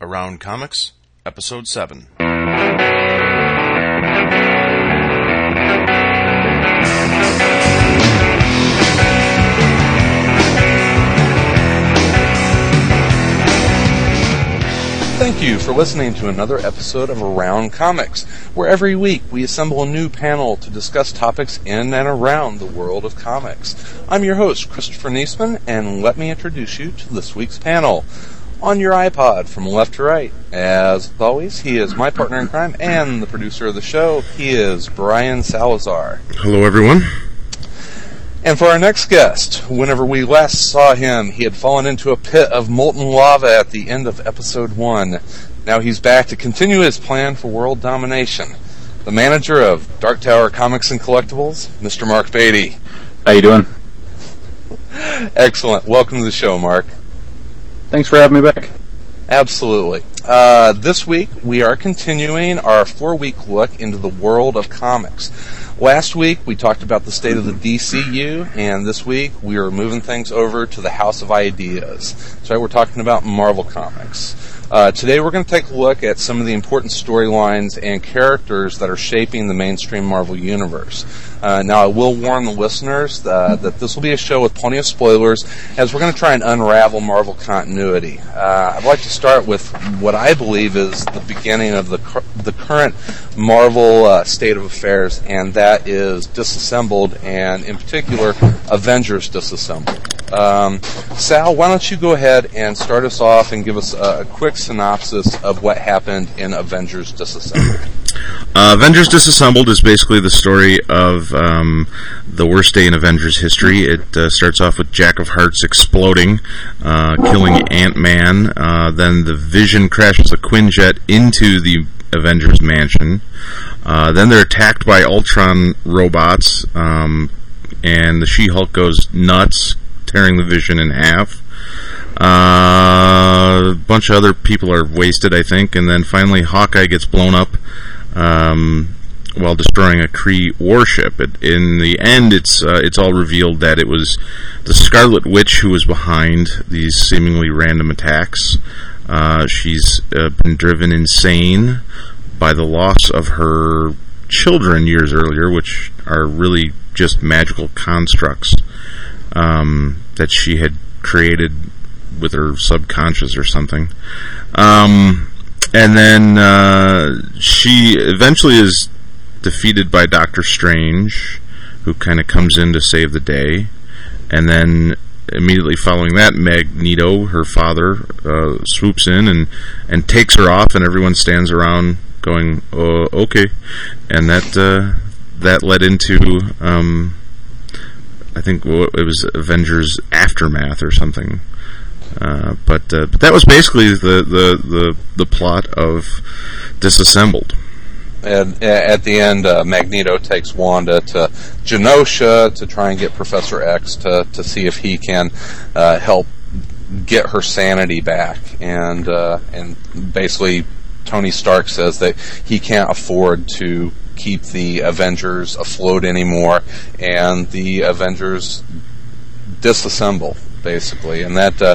Around Comics, Episode 7. Thank you for listening to another episode of Around Comics, where every week we assemble a new panel to discuss topics in and around the world of comics. I'm your host, Christopher Niesman, and let me introduce you to this week's panel. On your iPod from left to right, as always, he is my partner in crime and the producer of the show. He is Brian Salazar. Hello, everyone. And for our next guest, whenever we last saw him, he had fallen into a pit of molten lava at the end of episode one. Now he's back to continue his plan for world domination. The manager of Dark Tower Comics and Collectibles, Mr. Mark Beatty. How you doing? Excellent. Welcome to the show, Mark. Thanks for having me back. Absolutely. Uh, this week, we are continuing our four week look into the world of comics. Last week, we talked about the state of the DCU, and this week, we are moving things over to the House of Ideas. So, we're talking about Marvel Comics. Uh, today, we're going to take a look at some of the important storylines and characters that are shaping the mainstream Marvel Universe. Uh, now, I will warn the listeners uh, that this will be a show with plenty of spoilers, as we're going to try and unravel Marvel continuity. Uh, I'd like to start with what I believe is the beginning of the the current Marvel uh, state of affairs, and that is disassembled, and in particular, Avengers disassembled. Um, Sal, why don't you go ahead and start us off and give us a, a quick synopsis of what happened in Avengers disassembled? Uh, Avengers Disassembled is basically the story of um, the worst day in Avengers history. It uh, starts off with Jack of Hearts exploding, uh, killing Ant Man. Uh, then the Vision crashes a Quinjet into the Avengers mansion. Uh, then they're attacked by Ultron robots, um, and the She Hulk goes nuts, tearing the Vision in half. Uh, a bunch of other people are wasted, I think, and then finally Hawkeye gets blown up um, while destroying a Kree warship. It, in the end, it's uh, it's all revealed that it was the Scarlet Witch who was behind these seemingly random attacks. Uh, she's uh, been driven insane by the loss of her children years earlier, which are really just magical constructs um, that she had created with her subconscious or something. Um, and then uh, she eventually is defeated by Doctor Strange, who kind of comes in to save the day. And then immediately following that, Magneto, her father, uh, swoops in and, and takes her off, and everyone stands around going, oh, okay. And that uh, that led into, um, I think it was Avengers Aftermath or something. Uh, but uh, but that was basically the, the, the, the plot of Disassembled. And at the end, uh, Magneto takes Wanda to Genosha to try and get Professor X to, to see if he can uh, help get her sanity back. And uh, and basically, Tony Stark says that he can't afford to keep the Avengers afloat anymore, and the Avengers disassemble basically, and that uh,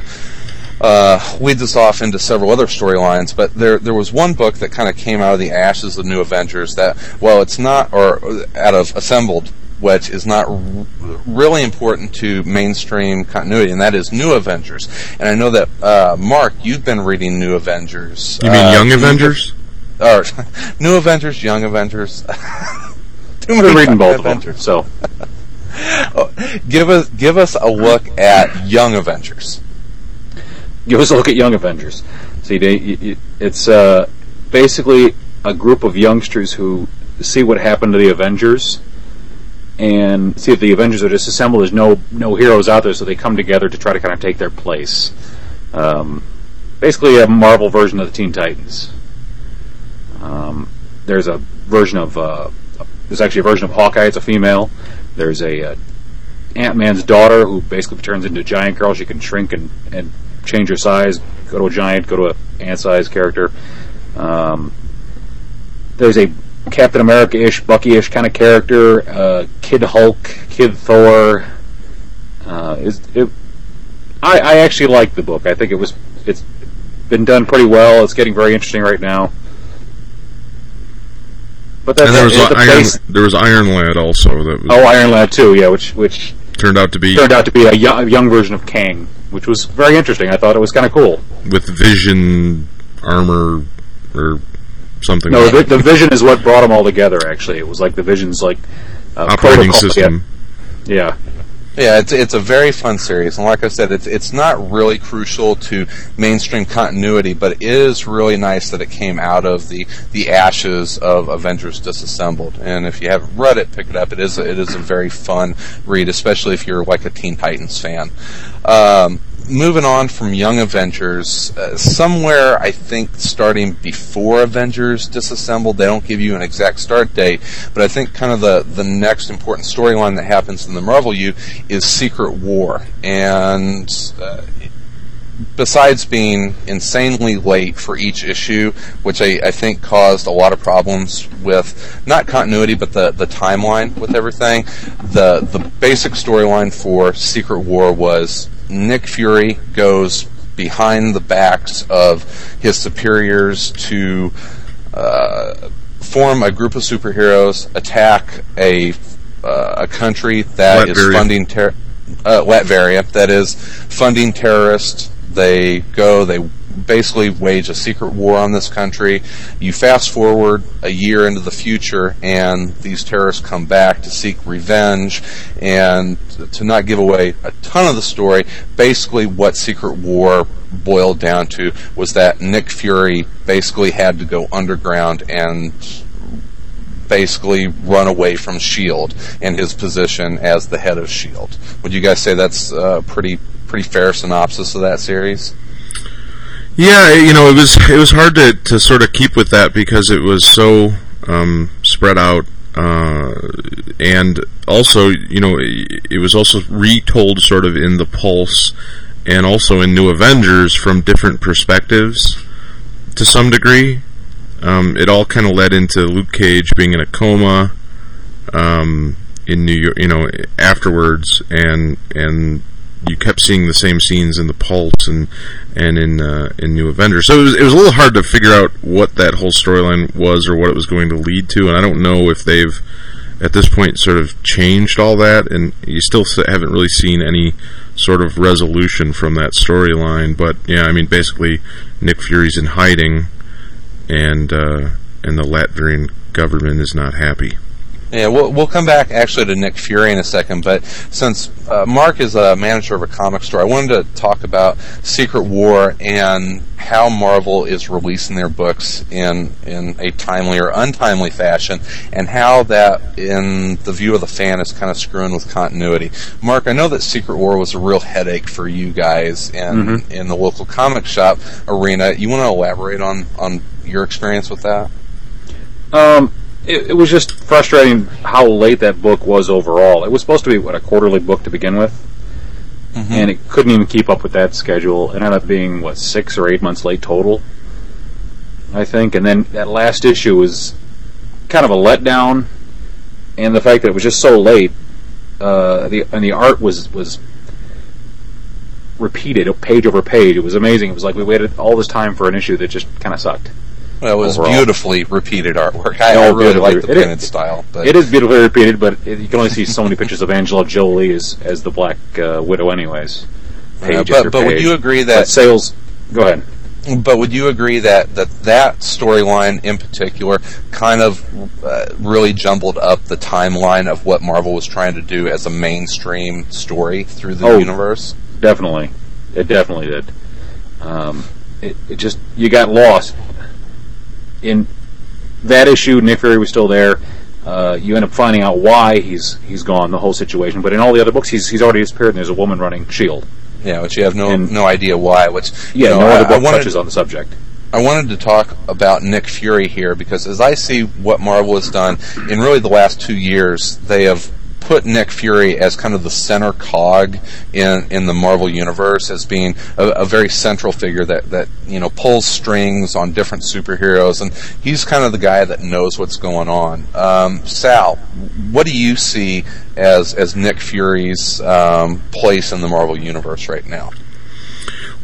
uh, leads us off into several other storylines. But there, there was one book that kind of came out of the ashes of New Avengers that, well, it's not, or out of Assembled, which is not r- really important to mainstream continuity, and that is New Avengers. And I know that uh, Mark, you've been reading New Avengers. You mean Uh, Young Avengers? Or New Avengers, Young Avengers. Too many reading both Avengers. of them. So Give us give us a look at Young Avengers. give us a look at Young Avengers. See, they, it's uh, basically a group of youngsters who see what happened to the Avengers and see if the Avengers are disassembled. There's no no heroes out there, so they come together to try to kind of take their place. Um, basically, a Marvel version of the Teen Titans. Um, there's a version of uh, there's actually a version of Hawkeye. It's a female. There's a uh, Ant Man's daughter who basically turns into a giant girl. She can shrink and, and change her size, go to a giant, go to a ant sized character. Um, there's a Captain America ish, Bucky ish kind of character, uh, Kid Hulk, Kid Thor. Uh, is it, I, I actually like the book. I think it was it's been done pretty well. It's getting very interesting right now. But that's And there was the Iron, there was Iron Lad also that was, Oh, Iron Lad too, yeah, which which turned out to be turned out to be a young, young version of Kang, which was very interesting. I thought it was kind of cool. with Vision armor or something. No, the, the Vision is what brought them all together. Actually, it was like the Vision's like uh, operating protocol- system. Yeah, yeah. Yeah, it's it's a very fun series, and like I said, it's it's not really crucial to mainstream continuity, but it is really nice that it came out of the the ashes of Avengers Disassembled. And if you haven't read it, pick it up. It is a, it is a very fun read, especially if you're like a Teen Titans fan. Um, moving on from Young Avengers, uh, somewhere I think starting before Avengers Disassembled, they don't give you an exact start date, but I think kind of the, the next important storyline that happens in the Marvel U is Secret War. And uh, besides being insanely late for each issue, which I, I think caused a lot of problems with not continuity but the, the timeline with everything, the the basic storyline for Secret War was Nick Fury goes behind the backs of his superiors to uh, form a group of superheroes, attack a uh, a country that is Latveria. funding ter- uh, Latveria that is funding terrorists. They go, they basically wage a secret war on this country. You fast forward a year into the future, and these terrorists come back to seek revenge. And to not give away a ton of the story, basically what Secret War boiled down to was that Nick Fury basically had to go underground and basically run away from Shield and his position as the head of Shield. Would you guys say that's a pretty pretty fair synopsis of that series? Yeah, you know, it was it was hard to, to sort of keep with that because it was so um, spread out, uh, and also, you know, it, was also retold sort of in the Pulse and also in New Avengers from different perspectives to some degree. Um, it all kind of led into Luke Cage being in a coma um, in New York, you know, afterwards, and and you kept seeing the same scenes in the Pulse and and in uh, in New Avengers. So it was, it was a little hard to figure out what that whole storyline was or what it was going to lead to, and I don't know if they've at this point sort of changed all that, and you still haven't really seen any sort of resolution from that storyline. But yeah, I mean, basically, Nick Fury's in hiding, and uh, and the Latvian government is not happy. Yeah, we'll, we'll come back actually to Nick Fury in a second, but since uh, Mark is a manager of a comic store, I wanted to talk about Secret War and how Marvel is releasing their books in in a timely or untimely fashion, and how that, in the view of the fan, is kind of screwing with continuity. Mark, I know that Secret War was a real headache for you guys in in the local comic shop arena. You want to elaborate on on your experience with that? Um, it, it was just frustrating how late that book was overall. It was supposed to be what a quarterly book to begin with, and it couldn't even keep up with that schedule. It ended up being what six or eight months late total, I think. And then that last issue was kind of a letdown, and the fact that it was just so late. Uh, the and the art was was repeated page over page. It was amazing. It was like we waited all this time for an issue that just kind of sucked. Well, it was Overall. beautifully repeated artwork. I, Oh, I really like the painted style. But It is beautifully repeated, but it, you can only see so many pictures of Angela Jolie as as the Black uh, Widow, anyways. Page Uh, after but but would you agree But that sales? Go ahead. but would you agree that that, that storyline in particular kind of uh, really jumbled up the timeline of what Marvel was trying to do as a mainstream story through the Oh. universe? Definitely, it definitely did. Um, it, it just you got lost in that issue. Nick Fury was still there. Uh, you end up finding out why he's he's gone, the whole situation. But in all the other books, he's he's already disappeared, and there's a woman running Shield. Yeah, which you have no And- no idea why. Which you Yeah, know, no other book wanted- touches on the subject. I wanted to talk about Nick Fury here because as I see what Marvel has done in really the last two years, they have put Nick Fury as kind of the center cog in in the Marvel universe as being a, a very central figure that that you know pulls strings on different superheroes and he's kind of the guy that knows what's going on. Um, Sal, what do you see as as Nick Fury's um, place in the Marvel universe right now?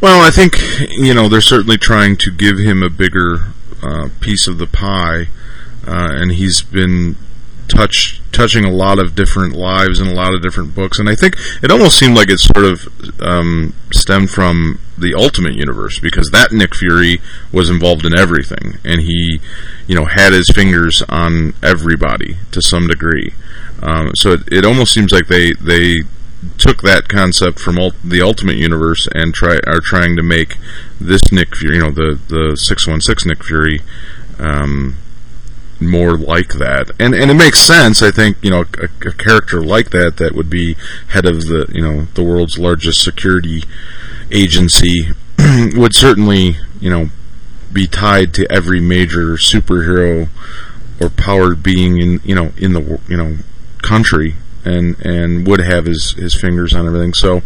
Well, I think you know they're certainly trying to give him a bigger uh, piece of the pie, uh, and he's been touch touching a lot of different lives and a lot of different books. And I think it almost seemed like it sort of um, stemmed from the Ultimate Universe because that Nick Fury was involved in everything, and he, you know, had his fingers on everybody to some degree. Um, so it, it almost seems like they they took that concept from ult- the Ultimate Universe and try are trying to make this Nick Fury, you know, the the six one six Nick Fury. Um, more like that, and and it makes sense. I think you know a, a, character like that that would be head of the you know the world's largest security agency would certainly you know be tied to every major superhero or powered being in you know in the you know country and and would have his his fingers on everything. So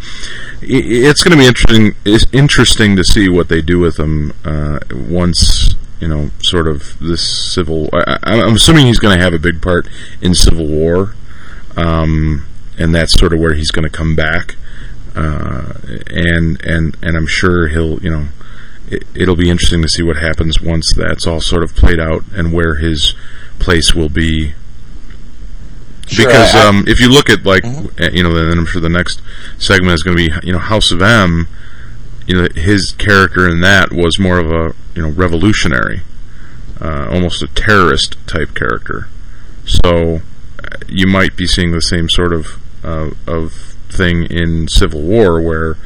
it's going to be interesting. It's interesting to see what they do with him uh, once you know, sort of this civil. I, am assuming he's going to have a big part in Civil War, um, and that's sort of where he's going to come back. Uh, and and and I'm sure he'll, you know, it, will be interesting to see what happens once that's all sort of played out and where his place will be. Sure, because I, um, if you look at like mm-hmm. you know, then I'm sure the next segment is going to be you know House of M you know his character in that was more of a you know revolutionary, uh, almost a terrorist type character. So uh, you might be seeing the same sort of uh, of thing in Civil War where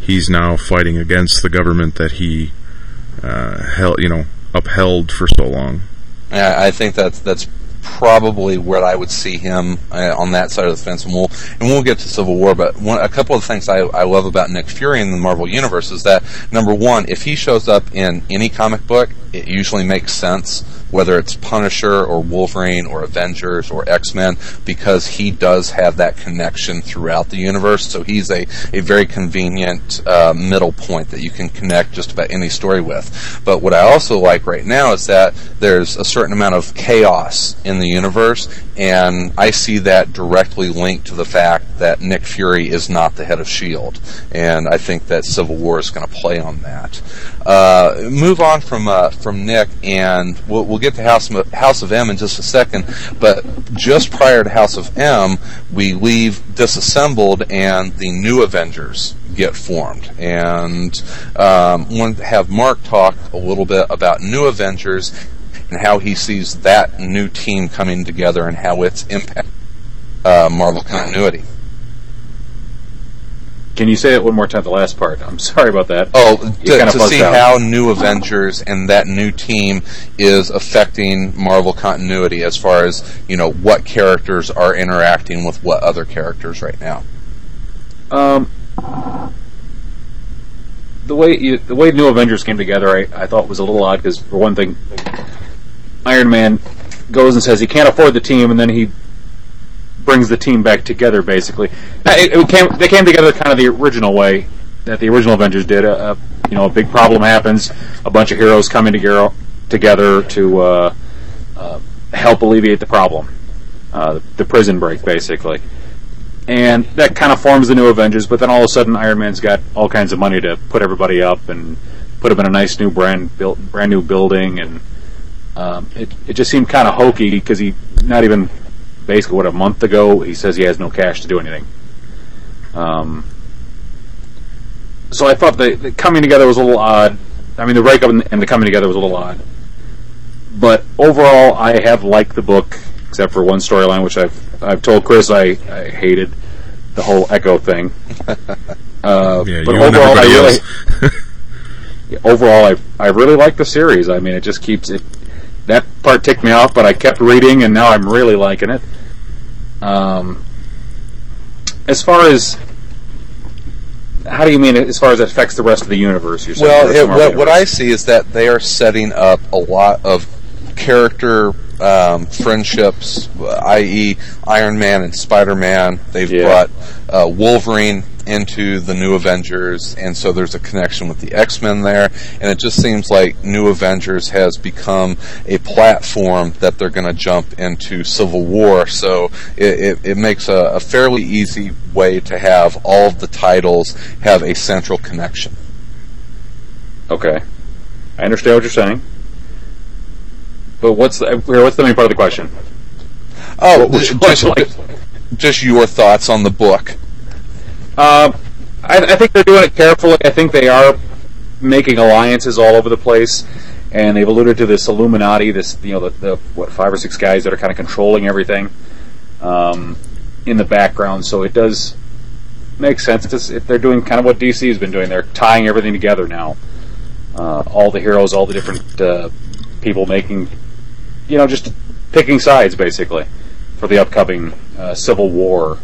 he's now fighting against the government that he uh, held you know upheld for so long. Yeah, I think that's that's probably where I would see him uh, on that side of the fence, and we'll and we'll get to Civil War. But one, a couple of things I, I love about Nick Fury in the Marvel universe is that number one, if he shows up in any comic book, it usually makes sense whether it's Punisher or Wolverine or Avengers or X Men, because he does have that connection throughout the universe. So he's a, a very convenient uh, middle point that you can connect just about any story with. But what I also like right now is that there's a certain amount of chaos in the universe, and I see that directly linked to the fact that Nick Fury is not the head of S.H.I.E.L.D. And I think that Civil War is going to play on that. Uh, move on from uh, from Nick, and we'll, we'll get to House of, House of M in just a second. But just prior to House of M, we leave disassembled, and the new Avengers get formed. And um, want to have Mark talk a little bit about New Avengers and how he sees that new team coming together and how it's impact uh, Marvel continuity. Can you say it one more time? The last part. I'm sorry about that. Oh, to, to see out. how New Avengers and that new team is affecting Marvel continuity as far as you know what characters are interacting with what other characters right now. Um, the way you, the way New Avengers came together, I, I thought was a little odd because for one thing, Iron Man goes and says he can't afford the team, and then he brings the team back together. Basically, uh, it, it came, they came together kind of the original way that the original Avengers did. Uh, uh, you know, a big problem happens, a bunch of heroes coming together together to uh, uh, help alleviate the problem, uh, the prison break, basically. And that kind of forms the new Avengers. But then all of a sudden, Iron Man's got all kinds of money to put everybody up and put them in a nice new brand built brand new building and um, it, it just seemed kind of hokey because he not even basically what a month ago he says he has no cash to do anything. Um, so I thought the, the, coming together was a little odd. I mean, the breakup and, and the coming together was a little odd. But overall, I have liked the book, except for one storyline, which I've I've told Chris I, I hated the whole Echo thing. Uh, yeah, but overall, I really overall I I really like the series. I mean, it just keeps it that part ticked me off, but I kept reading, and now I'm really liking it. Um, as far as how do you mean as far as it affects the rest of the universe? You're saying well, it, what, what, I see is that they are setting up a lot of character um, friendships, i.e., Iron Man and Spider Man. They've yeah. brought uh, Wolverine into the New Avengers, and so there's a connection with the X Men there. And it just seems like New Avengers has become a platform that they're going to jump into Civil War. So it, it, it makes a, a fairly easy way to have all of the titles have a central connection. Okay, I understand what you're saying, but what's the what's the main part of the question? Oh, just. Like- just your thoughts on the book. Um, I, I think they're doing it carefully. I think they are making alliances all over the place, and they've alluded to this Illuminati, this you know the, the what five or six guys that are kind of controlling everything um, in the background. So it does make sense. It's, it, they're doing kind of what DC has been doing. They're tying everything together now. Uh, all the heroes, all the different uh, people making, you know, just picking sides basically for the upcoming uh, Civil War,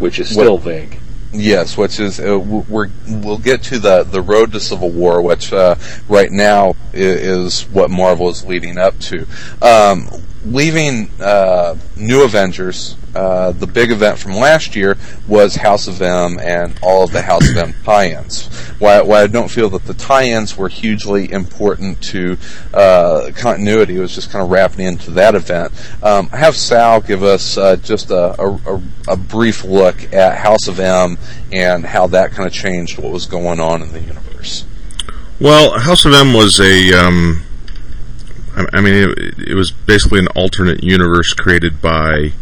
which is still vague. Yes, which is uh, we're we'll get to the the road to civil war, which uh, right now is, is what Marvel is leading up to. Um, leaving uh, New Avengers, uh, the big event from last year was House of M and all of the House of M tie-ins. Why, why I don't feel that the tie-ins were hugely important to uh, continuity was just kind of wrapping into that event. Um, have Sal give us uh, just a, a, a brief look at House of M and how that kind of changed what was going on in the universe. Well, House of M was a. Um, I, mean, it, it was basically an alternate universe created by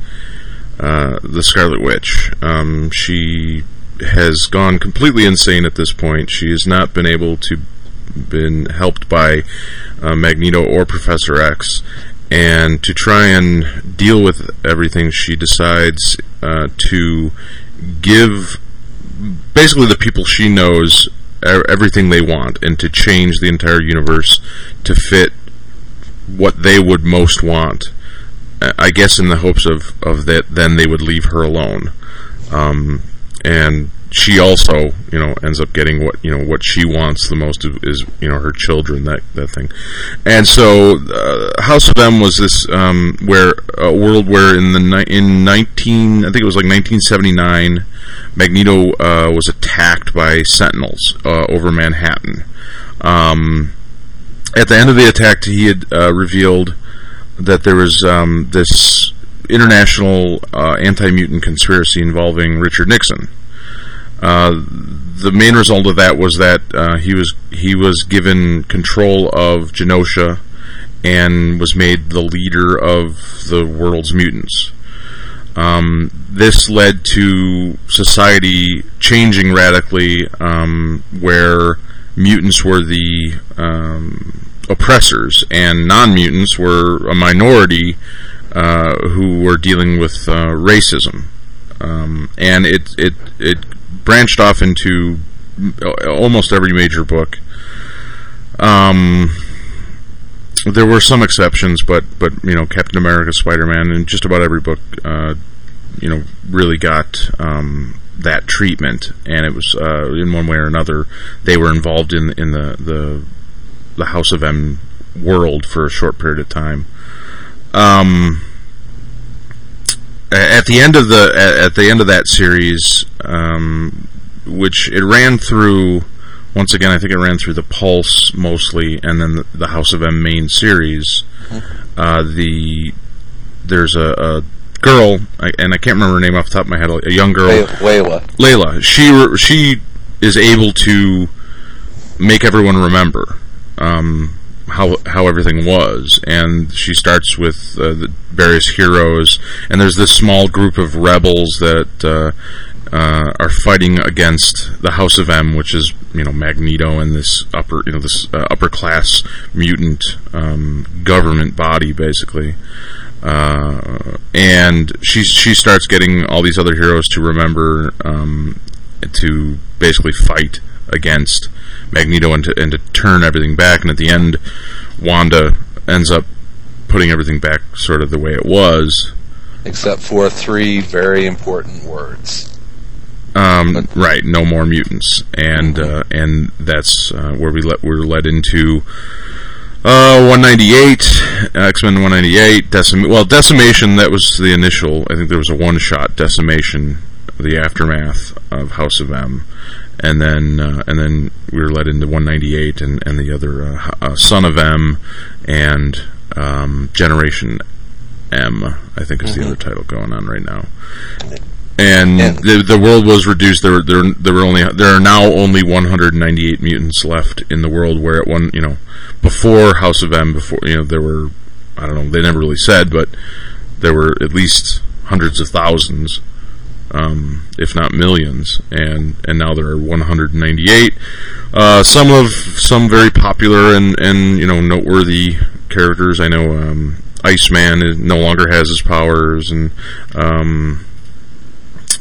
uh, the Scarlet Witch. Um, she has gone completely insane at this point. She has not been able to been helped by uh, Magneto or Professor X, and to try and deal with everything, she decides uh, to give basically the people she knows everything they want and to change the entire universe to fit what they would most want. I I guess in the hopes of, of that, then they would leave her alone. Um, and she also, you know, ends up getting what you know what she wants the most is you know her children that that thing, and so uh, House of M was this um, where a world where in the ni- in nineteen I think it was like nineteen seventy nine, Magneto uh, was attacked by Sentinels uh, over Manhattan. Um, at the end of the attack, he had uh, revealed that there was um, this international uh, anti-mutant conspiracy involving Richard Nixon. Uh, the main result of that was that uh, he was he was given control of Genosha and was made the leader of the world's mutants. Um, this led to society changing radically, um, where mutants were the um, oppressors and non-mutants were a minority uh, who were dealing with uh, racism, um, and it it it branched off into almost every major book. Um, there were some exceptions, but but you know, Captain America, Spider Man, and just about every book, uh, you know, really got um, that treatment, and it was uh, in one way or another they were involved in in the the the House of M world for a short period of time. Um, at the end of the at, the end of that series, um, which it ran through. Once again, I think it ran through the Pulse mostly, and then the, the House of M main series. Uh, the there's a, a girl, I, and I can't remember her name off the top of my head. A young girl, Layla. Layla. She she is able to make everyone remember um, how how everything was, and she starts with uh, the various heroes. And there's this small group of rebels that uh, uh, are fighting against the House of M, which is you know Magneto and this upper you know this uh, upper class mutant um, government body basically. Uh, and she she starts getting all these other heroes to remember um, to basically fight against Magneto and to, and to turn everything back. And at the end, Wanda ends up putting everything back sort of the way it was. Except for three very important words. Um, right, no more mutants, and uh, and that's uh, where we let we're led into uh, 198, X Men 198, Decim. Well, Decimation that was the initial. I think there was a one shot Decimation, the aftermath of House of M, and then uh, and then we were led into 198 and and the other uh, uh, Son of M and um, Generation M. I think is the other title going on right now. And, And- the the world was reduced. There there there were only there are now only 198 mutants left in the world. Where at one you know before House of M, before you know there were I don't know they never really said, but there were at least hundreds of thousands, um, if not millions, and and now there are 198. Uh, some of some very popular and and you know noteworthy characters. I know um, Iceman no longer has his powers, and um,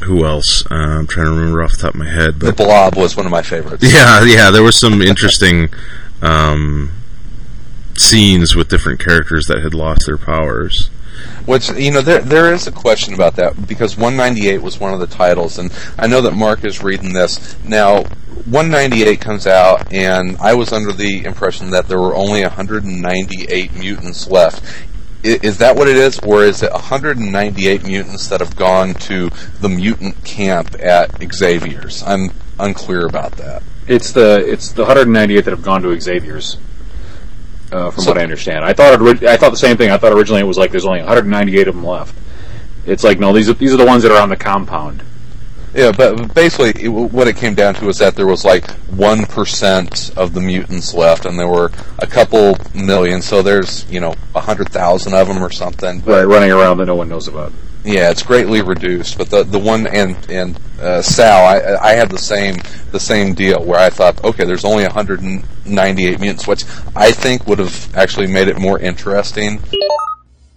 who else? Uh, I'm trying to remember off the top of my head, But The Blob was one of my favorites. yeah, yeah, there were some interesting um, scenes with different characters that had lost their powers. Which you know, there there is a question about that because 198 was one of the titles, and I know that Mark is reading this now. 198 comes out, and I was under the impression that there were only 198 mutants left. Is that what it is, or is it 198 mutants that have gone to the mutant camp at Xavier's? I'm unclear about that. It's the it's the 198 that have gone to Xavier's. Uh, from So- what I understand, I thought it, I thought the same thing. I thought originally it was like there's only 198 of them left. It's like no, these are these are the ones that are on the compound. Yeah, but basically, it, what it came down to was that there was like one percent of the mutants left, and there were a couple million. So there's you know a hundred thousand of them or something. Right, running around that no one knows about. Yeah, it's greatly reduced. But the the one and and uh, Sal, I I had the same the same deal where I thought, okay, there's only 198 mutants, which I think would have actually made it more interesting.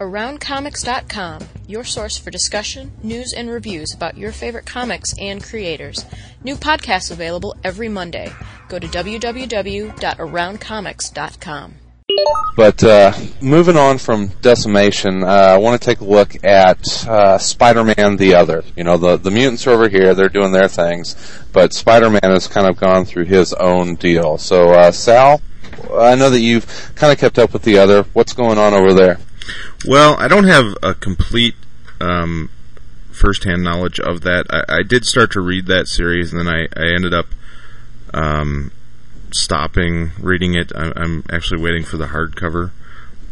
AroundComics.com, your source for discussion, news, and reviews about your favorite comics and creators. New podcasts available every Monday. Go to www.aroundcomics.com. But uh, moving on from decimation, uh, I want to take a look at uh, Spider-Man: The Other. You know, the the mutants are over here; they're doing their things, but Spider-Man has kind of gone through his own deal. So, uh, Sal, I know that you've kind of kept up with the other. What's going on over there? Well, I don't have a complete um, first-hand knowledge of that. I, I did start to read that series, and then I, I ended up um, stopping reading it. I, I'm actually waiting for the hardcover.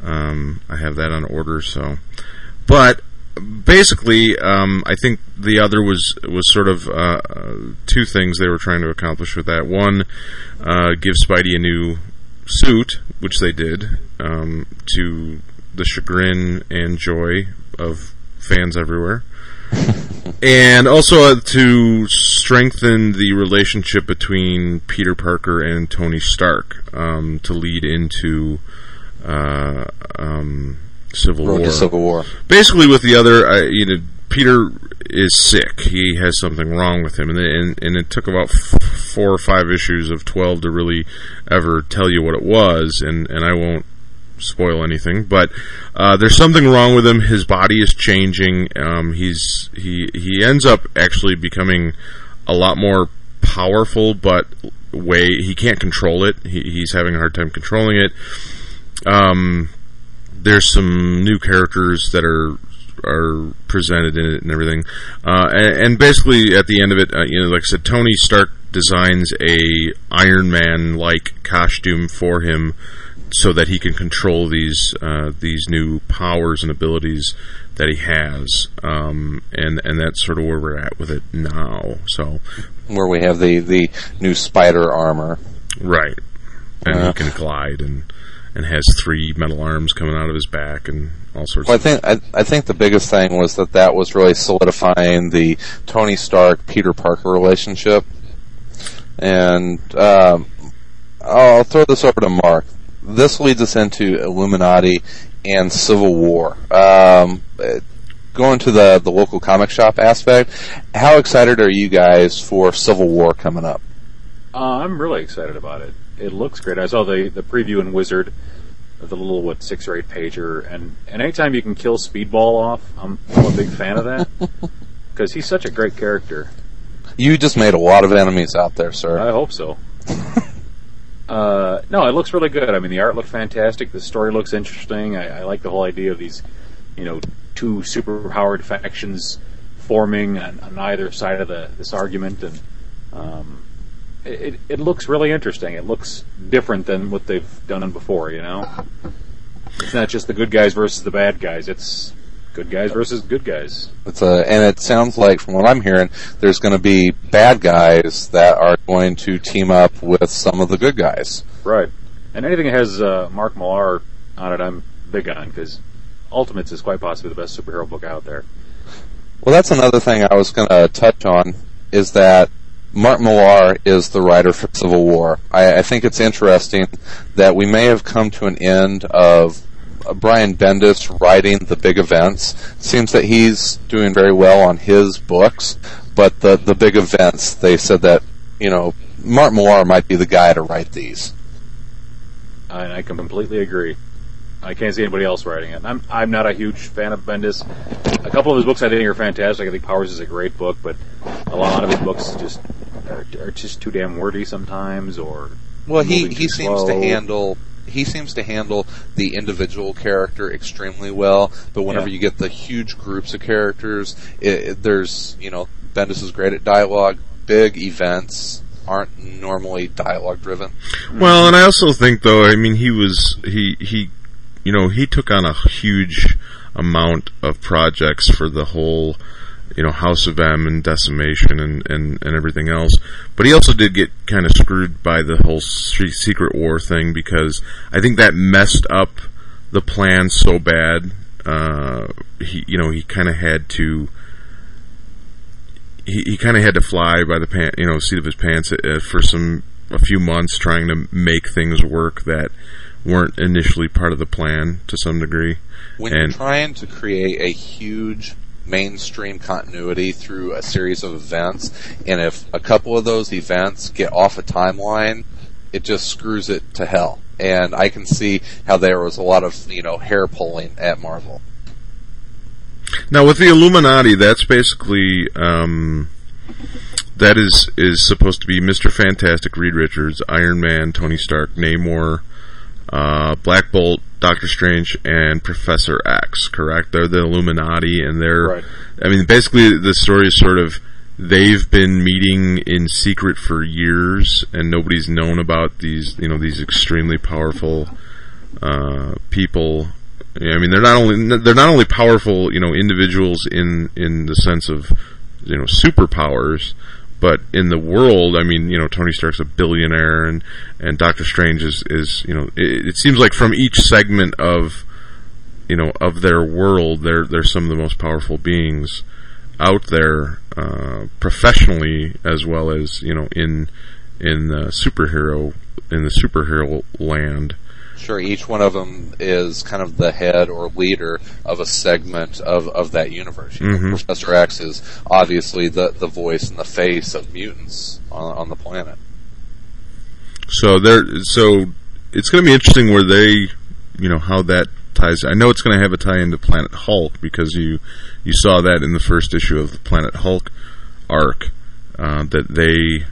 Um, I have that on order, so. But basically, um, I think the other was was sort of uh, uh, two things they were trying to accomplish with that. One, uh, give Spidey a new suit, which they did, um, to the chagrin and joy of fans everywhere. and also uh, to strengthen the relationship between Peter Parker and Tony Stark um, to lead into uh, um, Civil Road War. to Civil War. Basically, with the other, uh, you know, Peter is sick. He has something wrong with him, and and, and it took about f- four or five issues of twelve to really ever tell you what it was, and and I won't spoil anything, but uh, there's something wrong with him. His body is changing. Um, he's he he ends up actually becoming a lot more powerful, but way he can't control it. He, he's having a hard time controlling it. Um, there's some new characters that are are presented in it and everything, uh, and, and basically at the end of it, uh, you know, like I said, Tony Stark designs a Iron Man like costume for him so that he can control these uh, these new powers and abilities that he has, um, and and that's sort of where we're at with it now. So, Where we have the the new spider armor. right, and Uh. he can glide and and has three metal arms coming out of his back and all sorts. Well, I of think I, I think the biggest thing was that that was really solidifying the Tony Stark Peter Parker relationship, and um, I'll throw this over to Mark. This leads us into Illuminati and Civil War. Um, going to the the local comic shop aspect, how excited are you guys for Civil War coming up? Uh, I'm really excited about it. It looks great. I saw the the preview in Wizard, the little what six or eight pager, and and anytime you can kill Speedball off, I'm, I'm a big fan of that because he's such a great character. You just made a lot of enemies out there, sir. I hope so. uh, no, it looks really good. I mean, the art looked fantastic. The story looks interesting. I, I like the whole idea of these, you know, two superpowered factions forming on, on either side of the this argument, and um, it, it, it looks really interesting. It looks different than what they've done before. You know, it's not just the good guys versus the bad guys. It's Good guys versus good guys. It's a, and it sounds like, from what I'm hearing, there's going to be bad guys that are going to team up with some of the good guys. Right. And anything that has uh, Mark Millar on it, I'm big on because Ultimates is quite possibly the best superhero book out there. Well, that's another thing I was going to touch on is that Mark Millar is the writer for Civil War. I, I think it's interesting that we may have come to an end of uh, Uh, Brian Bendis writing the big events. It seems that he's doing very well on his books, but the the big events, they said that you know Mark Millar might be the guy to write these. And I can completely agree. I can't see anybody else writing it. I'm I'm not a huge fan of Bendis. A couple of his books I think are fantastic. I think Powers is a great book, but a lot of his books just are, are just too damn wordy sometimes. Or Well, he he too seems to handle he seems to handle the individual character extremely well. But whenever Yeah. you get the huge groups of characters, it, it, there's you know Bendis is great at dialogue. Big events aren't normally dialogue driven. Well, and I also think though, I mean, he was he he, you know, he took on a huge amount of projects for the whole, you know, House of M and Decimation and and and everything else. But he also did get kind of screwed by the whole Secret War thing because I think that messed up the plan so bad. Uh, he, you know, he kind of had to he, he kind of had to fly by the pan, you know, seat of his pants uh, for some a few months, trying to make things work that weren't initially part of the plan to some degree. When you're And- trying to create a huge mainstream continuity through a series of events, and if a couple of those events get off a timeline, it just screws it to hell. And I can see how there was a lot of you know hair pulling at Marvel. Now with the Illuminati, that's basically um, that is is supposed to be Mister Fantastic, Reed Richards, Iron Man, Tony Stark, Namor, uh, Black Bolt, Doctor Strange, and Professor X. Correct? They're the Illuminati, and they're. Right. I mean, basically, the story is sort of they've been meeting in secret for years, and nobody's known about these. You know, these extremely powerful uh, people. I mean, they're not only they're not only powerful, you know, individuals in in the sense of you know superpowers, but in the world, I mean, you know, Tony Stark's a billionaire, and and Doctor Strange is is you know, it, it seems like from each segment of you know of their world, they're they're some of the most powerful beings out there, uh, professionally as well as you know in in the superhero in the superhero land. Sure, each one of them is kind of the head or leader of a segment of, of that universe. You know, Mhm. Professor X is obviously the, the voice and the face of mutants on, on the planet. So there, so it's going to be interesting where they, you know, how that ties. I know it's going to have a tie into Planet Hulk because you you saw that in the first issue of the Planet Hulk arc uh, that they,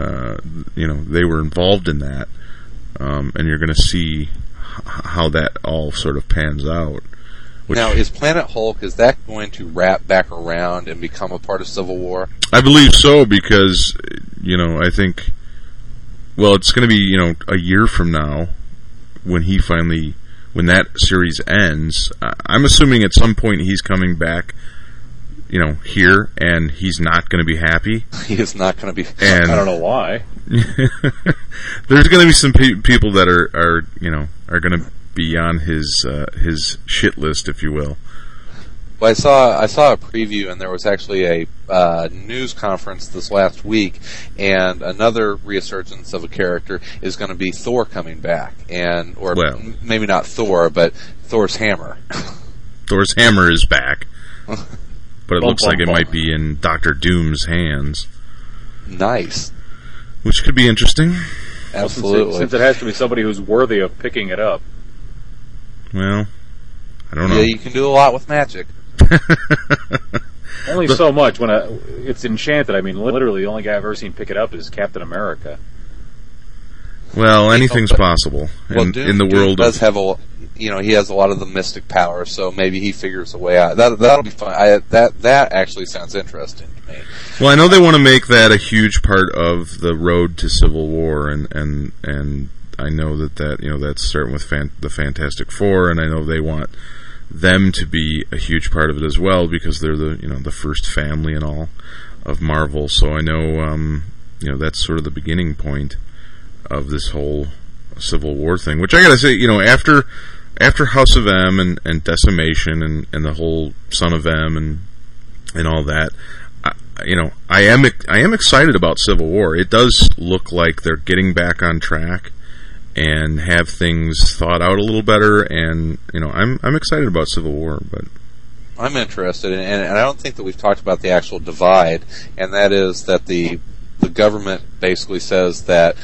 uh, you know, they were involved in that, um, and you're going to see h- how that all sort of pans out. Now, is Planet Hulk, is that going to wrap back around and become a part of Civil War? I believe so because you know I think well it's going to be you know a year from now when he finally when that series ends. I- I'm assuming at some point he's coming back, you know, here and he's not going to be happy. He is not going to be. And I don't know why. there's going to be some pe- people that are are you know are going to be on his uh, his shit list, if you will. Well, I saw I saw a preview, and there was actually a uh, news conference this last week, and another resurgence of a character is going to be Thor coming back, and or Well. maybe not Thor, but Thor's hammer. Thor's hammer is back, but it Bum, looks bum, like it bum. might be in Doctor Doom's hands, nice, which could be interesting. Well, since, it, absolutely. since it has to be somebody who's worthy of picking it up. Well, I don't know. yeah, you can do a lot with magic. Only so much when a, it's enchanted. I mean, literally, the only guy I've ever seen pick it up is Captain America. Well, anything's but- possible in, well, Doom, in the Doom world does of. have a, you know, he has a lot of the mystic power, so maybe he figures a way out. That that'll be fun. I, that that actually sounds interesting to me. Well, I know they want to make that a huge part of the road to Civil War, and and and I know that that you know that's starting with fan, the Fantastic Four, and I know they want them to be a huge part of it as well because they're the you know the first family and all of Marvel. So I know um, you know that's sort of the beginning point of this whole Civil War thing. Which I gotta say, you know, after after House of M and, and Decimation and, and the whole Son of M and and all that, I, you know, I am I am excited about Civil War. It does look like they're getting back on track and have things thought out a little better. And you know, I'm I'm excited about Civil War, but. I'm interested, in, and I don't think that we've talked about the actual divide, and that is that the the government basically says that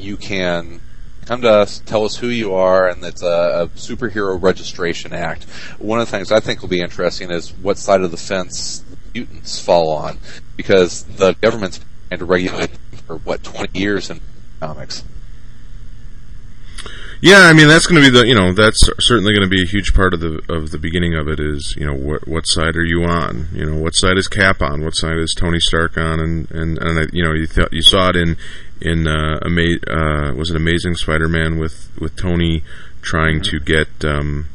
you can come to us, tell us who you are, and it's a, a, superhero registration act. One of the things I think will be interesting is what side of the fence mutants fall on, because the government's trying to regulate for what 20 years in comics. Yeah, I mean that's going to be the you know that's certainly going to be a huge part of the of the beginning of it is you know what what side are you on? You know what side is Cap on? What side is Tony Stark on? And and and you know you th- you saw it in in uh, ama- uh, was it Amazing Spider-Man with with Tony trying to get um,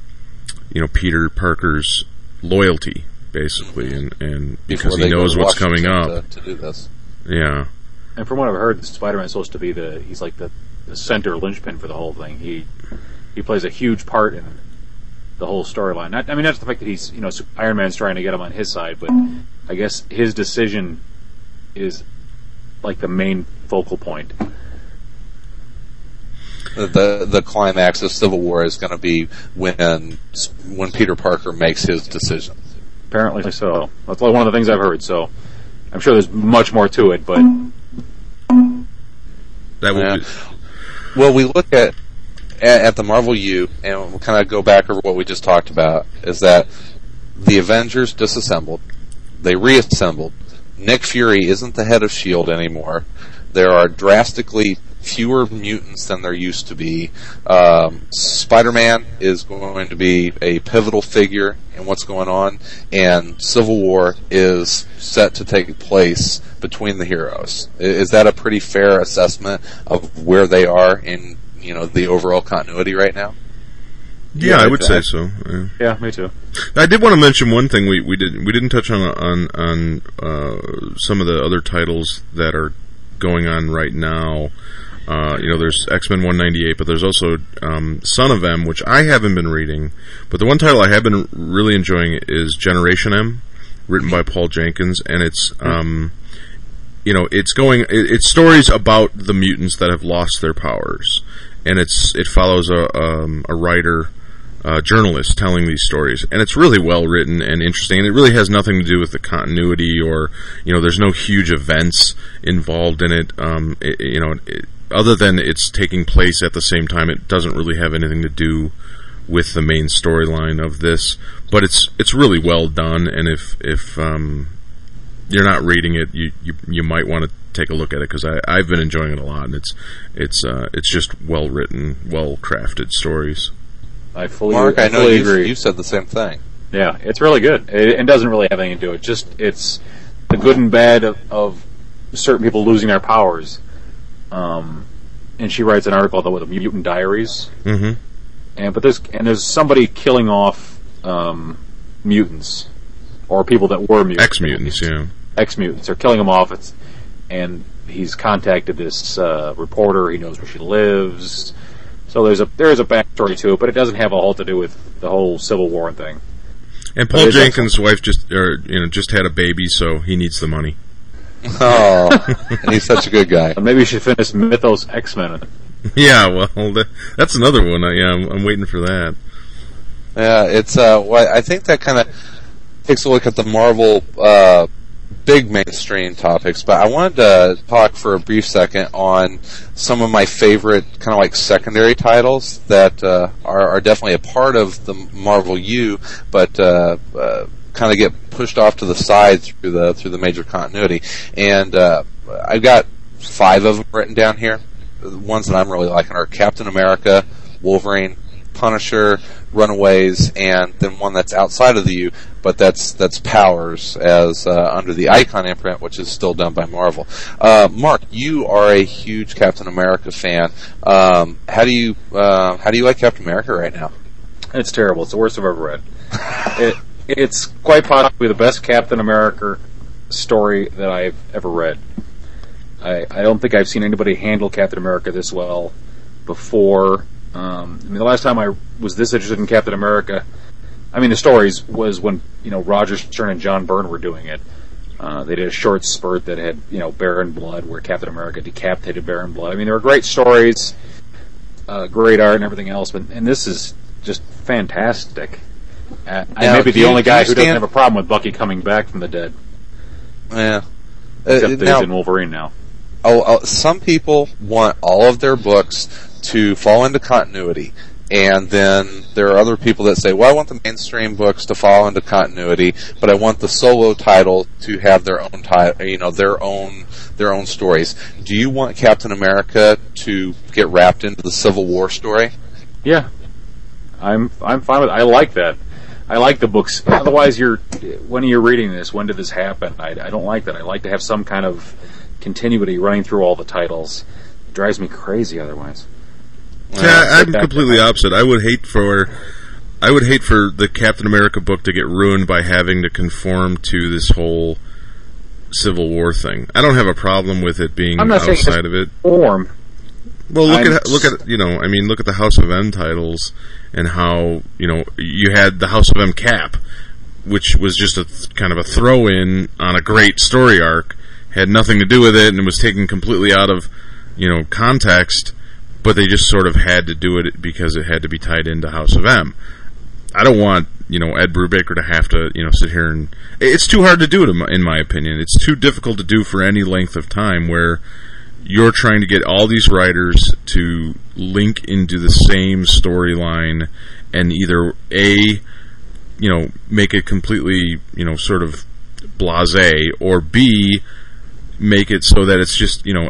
you know Peter Parker's loyalty basically and and because he knows what's coming up. to, to do this. Yeah. And from what I've heard Spider-Man is supposed to be the he's like the the center linchpin for the whole thing. He he plays a huge part in the whole storyline. I mean, not the fact that he's you know Iron Man's trying to get him on his side, but I guess his decision is like the main focal point. The the climax of Civil War is going to be when when Peter Parker makes his decision. Apparently so. That's like one of the things I've heard. So I'm sure there's much more to it, but that will yeah. be well, we look at, at, the Marvel U, and we'll kind of go back over what we just talked about. Is that the Avengers disassembled, they reassembled. Nick Fury isn't the head of Shield anymore. There are drastically fewer mutants than there used to be. Um, Spider-Man is going to be a pivotal figure in what's going on, and Civil War is set to take place between the heroes. Is that a pretty fair assessment of where they are in you know the overall continuity right now? Yeah, I would say so. Yeah. yeah. me too. I did want to mention one thing we we didn't we didn't touch on on on uh, some of the other titles that are going on right now. Uh, you know, there's X Men 198, but there's also um, Son of M, which I haven't been reading. But the one title I have been really enjoying is Generation M, written by Paul Jenkins, and it's um, you know, it's going. It, it's stories about the mutants that have lost their powers, and it's it follows a um, a writer. Uh, journalist telling these stories, and it's really well written and interesting. And it really has nothing to do with the continuity, or you know, there's no huge events involved in it. Um, it you know, it, other than it's taking place at the same time, it doesn't really have anything to do with the main storyline of this. But it's it's really well done, and if if um, you're not reading it, you you, you might want to take a look at it because I've been enjoying it a lot, and it's it's uh, it's just well written, well crafted stories. I fully Mark, I, I know fully you, agree. you said the same thing. Yeah, it's really good. It, it, doesn't really have anything to do with it. Just it's the good and bad of, of certain people losing their powers. Um, and she writes an article about the mutant diaries. Mm-hmm. And but there's and there's somebody killing off um, mutants or people that were mutants. Ex mutants, yeah. Ex mutants. They're killing them off. It's, and he's contacted this uh, reporter. He knows where she lives. So there's a there is a backstory to it, but it doesn't have a whole to do with the whole Civil War thing. And Paul Jenkins' wife just or you know just had a baby, so he needs the money. Oh, and he's such a good guy. maybe you should finish Mythos X Men. Yeah, well, that, that's another one. Yeah, I'm, I'm, waiting for that. Yeah, it's. Uh, well, I think that kind of takes a look at the Marvel uh, big mainstream topics, but I wanted to talk for a brief second on some of my favorite kind of like secondary titles that uh, are, are, definitely a part of the Marvel U, but uh, uh, kind of get pushed off to the side through the through the major continuity. And uh, I've got five of them written down here. The ones that I'm really liking are Captain America, Wolverine, Punisher, Runaways, and then one that's outside of the U, but that's that's Powers as uh, under the Icon imprint, which is still done by Marvel. Uh, Mark, you are a huge Captain America fan. Um, how do you uh, how do you like Captain America right now? It's terrible. It's the worst I've ever read. it, it's quite possibly the best Captain America story that I've ever read. I, I don't think I've seen anybody handle Captain America this well before. Um, I mean, the last time I was this interested in Captain America, I mean, the stories was when you know Roger Stern and John Byrne were doing it. Uh, they did a short spurt that had you know Baron Blood, where Captain America decapitated Baron Blood. I mean, there were great stories, uh, great art, and everything else. But and this is just fantastic. Uh, I may be the you- only guy who doesn't have a problem with Bucky coming back from the dead, Yeah. except Uh, that now, he's in Wolverine now. oh, oh, some people want all of their books to fall into continuity. And then there are other people that say, well, I want the mainstream books to fall into continuity, but I want the solo title to have their own title, you know, their own, their own stories. Do you want Captain America to get wrapped into the Civil War story? Yeah, I'm I'm fine with. I like that. I like the books. Otherwise, you're when are you're reading this. When did this happen? I, I don't like that. I like to have some kind of continuity running through all the titles. It drives me crazy otherwise. Yeah, I'm completely opposite. I would hate for I would hate for the Captain America book to get ruined by having to conform to this whole Civil War thing. I don't have a problem with it being I'm not saying it's- outside of it. Form. Well, look I'm- at look at you know, I mean, look at the House of M titles and how you know you had the House of M cap, which was just a th- kind of a throw in on a great story arc, had nothing to do with it, and was taken completely out of you know context. But they just sort of had to do it because it had to be tied into House of M. I don't want you know Ed Brubaker to have to you know sit here and it's too hard to do it in my, in my opinion. It's too difficult to do for any length of time where you're trying to get all these writers to link into the same storyline and either a you know make it completely you know sort of blasé or b make it so that it's just you know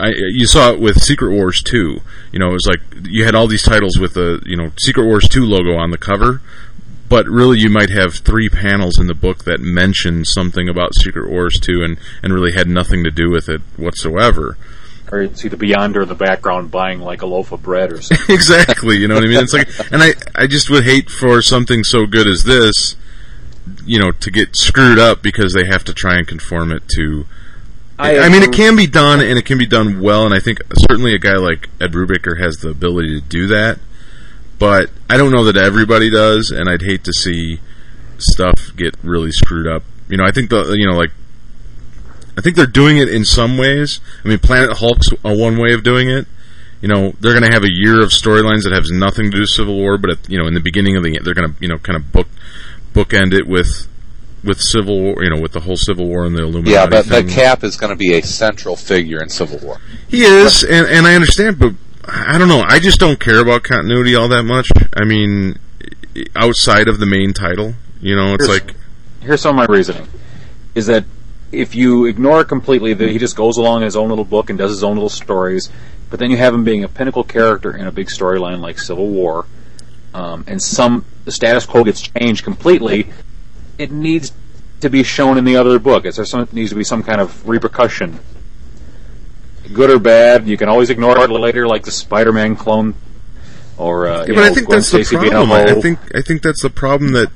I, you saw it with Secret Wars 2 you know it was like you had all these titles with the you know Secret Wars 2 logo on the cover but really you might have three panels in the book that mention something about Secret Wars 2 and, and really had nothing to do with it whatsoever. Or you see the Beyonder in the background buying like a loaf of bread or something. exactly, you know what I mean? It's like, and I, I just would hate for something so good as this, you know, to get screwed up because they have to try and conform it to. I, mean, it can be done and it can be done well, and I think certainly a guy like Ed Brubaker has the ability to do that. But I don't know that everybody does, and I'd hate to see stuff get really screwed up. You know, I think the you know like I think they're doing it in some ways. I mean, Planet Hulk's a one way of doing it. You know, they're going to have a year of storylines that has nothing to do with Civil War, but at, you know, in the beginning of the they're going to you know kind of book bookend it with with Civil War. You know, with the whole Civil War and the Illuminati. Yeah, but, thing. Cap is going to be a central figure in Civil War. He is, and, and I understand, but I don't know. I just don't care about continuity all that much. I mean, outside of the main title, you know, it's Here's- like Here's some of my reasoning: is that if you ignore it completely, that he just goes along in his own little book and does his own little stories, but then you have him being a pinnacle character in a big storyline like Civil War, um, and some the status quo gets changed completely. It needs to be shown in the other book. It's, there some, needs to be some kind of repercussion, good or bad. You can always ignore it later, like the Spider-Man clone, or uh, Yeah, but know, I think Gwen that's the being a problem. I, I think I think that's the problem that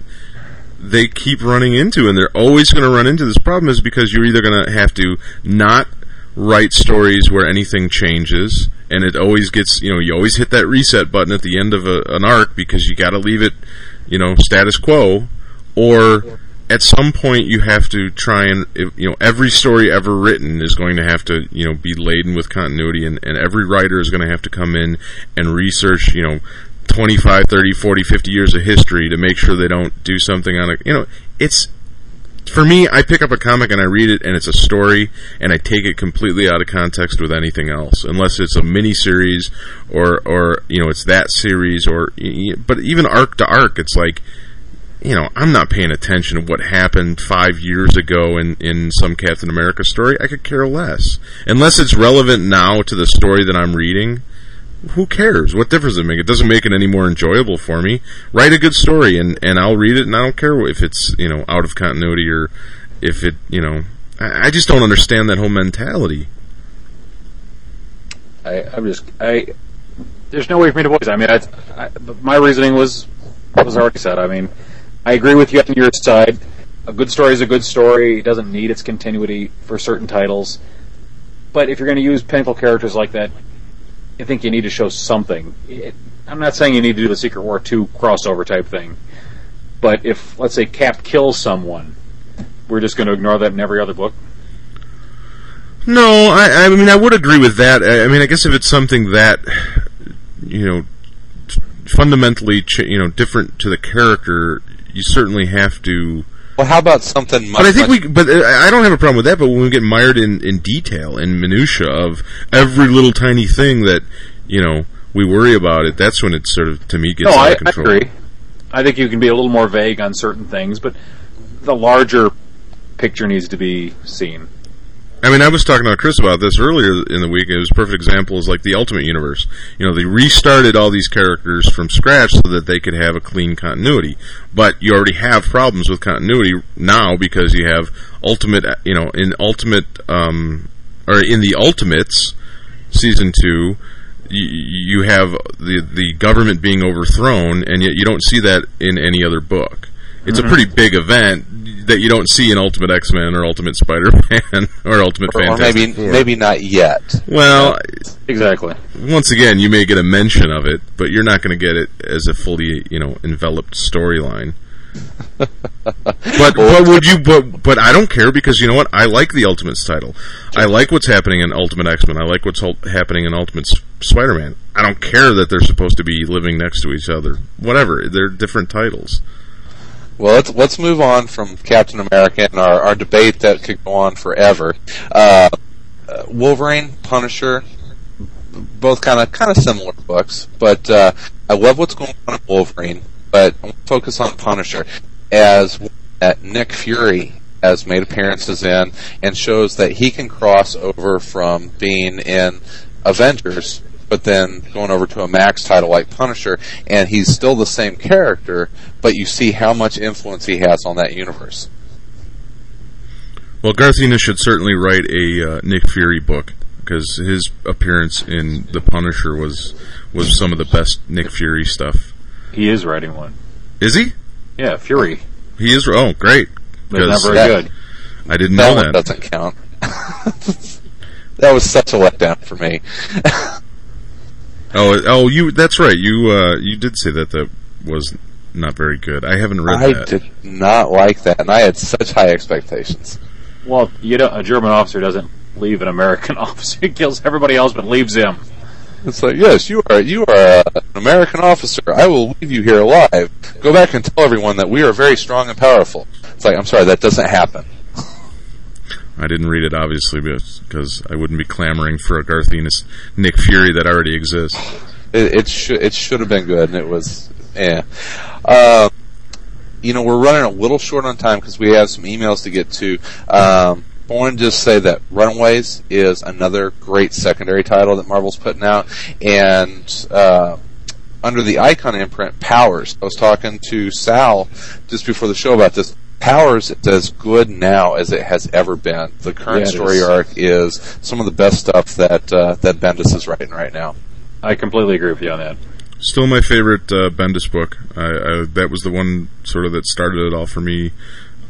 they keep running into, and they're always going to run into this problem is because you're either going to have to not write stories where anything changes, and it always gets you know you always hit that reset button at the end of a, an arc because you got to leave it you know status quo, or at some point you have to try and you know every story ever written is going to have to you know be laden with continuity and, and every writer is going to have to come in and research you know 25 30 40 50 years of history to make sure they don't do something on a you know it's for me I pick up a comic and I read it and it's a story and I take it completely out of context with anything else unless it's a mini series or or you know it's that series or but even arc to arc it's like you know, I'm not paying attention to what happened five years ago in, in some Captain America story. I could care less. Unless it's relevant now to the story that I'm reading, who cares? What difference does it make? It doesn't make it any more enjoyable for me. Write a good story and, and I'll read it and I don't care if it's, you know, out of continuity or if it, you know, I, I just don't understand that whole mentality. I, I'm just I. There's no way for me to voice. I mean, I, I, my reasoning was was already said. I mean, I agree with you on your side. A good story is a good story. It doesn't need its continuity for certain titles. But if you're going to use pinnacle characters like that, I think you need to show something. It, I'm not saying you need to do the Secret War 2 crossover type thing. But if, let's say, Cap kills someone, we're just going to ignore that in every other book? No, I, I mean I would agree with that. I, I mean, I guess if it's something that you know fundamentally ch- you know different to the character, you certainly have to. Well, how about something? Much, But I think much- we, but uh, I don't have a problem with that. But when we get mired in in detail and minutia of every little tiny thing that you know we worry about it, that's when it sort of to me gets No, out I, of I control. agree. I think you can be a little more vague on certain things, but the larger picture needs to be seen. I mean, I was talking to Chris about this earlier in the week. It was a perfect example is like the Ultimate Universe. You know, they restarted all these characters from scratch so that they could have a clean continuity. But you already have problems with continuity now because you have Ultimate, you know, in Ultimate, um, or in the Ultimates season two, you, you have the the government being overthrown, and yet you don't see that in any other book. It's a mm-hmm. pretty big event that you don't see in Ultimate X Men or Ultimate Spider Man or Ultimate or Fantastic. maybe maybe not yet. Well, Exactly. once again, you may get a mention of it, but you're not going to get it as a fully, you know, enveloped storyline. but but would you? But but I don't care because you know what? I like the Ultimates title. I like what's happening in Ultimate X Men. I like what's happening in Ultimate Spider Man. I don't care that they're supposed to be living next to each other. Whatever. They're different titles. Well, let's let's move on from Captain America and our, our debate that could go on forever. Uh, Wolverine, Punisher, both kind of kind of similar books, but uh, I love what's going on in Wolverine. But I want to focus on Punisher as Nick Fury has made appearances in and shows that he can cross over from being in Avengers but then going over to a Max title like Punisher, and he's still the same character, but you see how much influence he has on that universe. Well, Garth Ennis should certainly write a uh, Nick Fury book because his appearance in The Punisher was was some of the best Nick Fury stuff. He is writing one. Is he? Yeah, Fury. He is. Oh, great! But not Because very that- good. I didn't That know one that. doesn't count. that was such a letdown for me. Oh, oh, you. That's right. You uh, you did say that that was not very good. I haven't read I that. did not like that, and I had such high expectations. Well, you know, a German officer doesn't leave an American officer. He kills everybody else but leaves him. It's like, yes, you are you are uh, an American officer. I will leave you here alive. Go back and tell everyone that we are very strong and powerful. It's like, I'm sorry, that doesn't happen. I didn't read it obviously because I wouldn't be clamoring for a Garth Ennis Nick Fury that already exists. It, it should it should have been good, and it was, yeah. Uh, you know, we're running a little short on time because we have some emails to get to. Um, I want to just say that Runaways is another great secondary title that Marvel's putting out, and uh, under the Icon imprint, Powers. I was talking to Sal just before the show about this. Powers is as good now as it has ever been. The current Yeah, story is. arc is some of the best stuff that uh, that Bendis is writing right now. I completely agree with you on that. Still my favorite uh, Bendis book. I, I, that was the one sort of that started it all for me,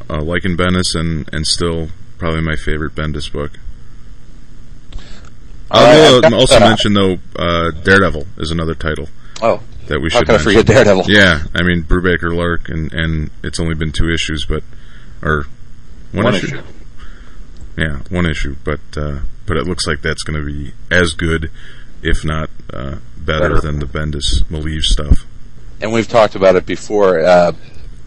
uh, liking Bendis, and, and still probably my favorite Bendis book. I Uh, will I've also uh, mention though, uh, Daredevil is another title Oh, that we how should. can I mention. forget Daredevil? Yeah, I mean Brubaker Lark, and and it's only been two issues, but or one, One issue. issue. Yeah, one issue, but uh, but it looks like that's going to be as good, if not uh, better, Better. than the Bendis Maleev stuff. and we've talked about it before. Uh,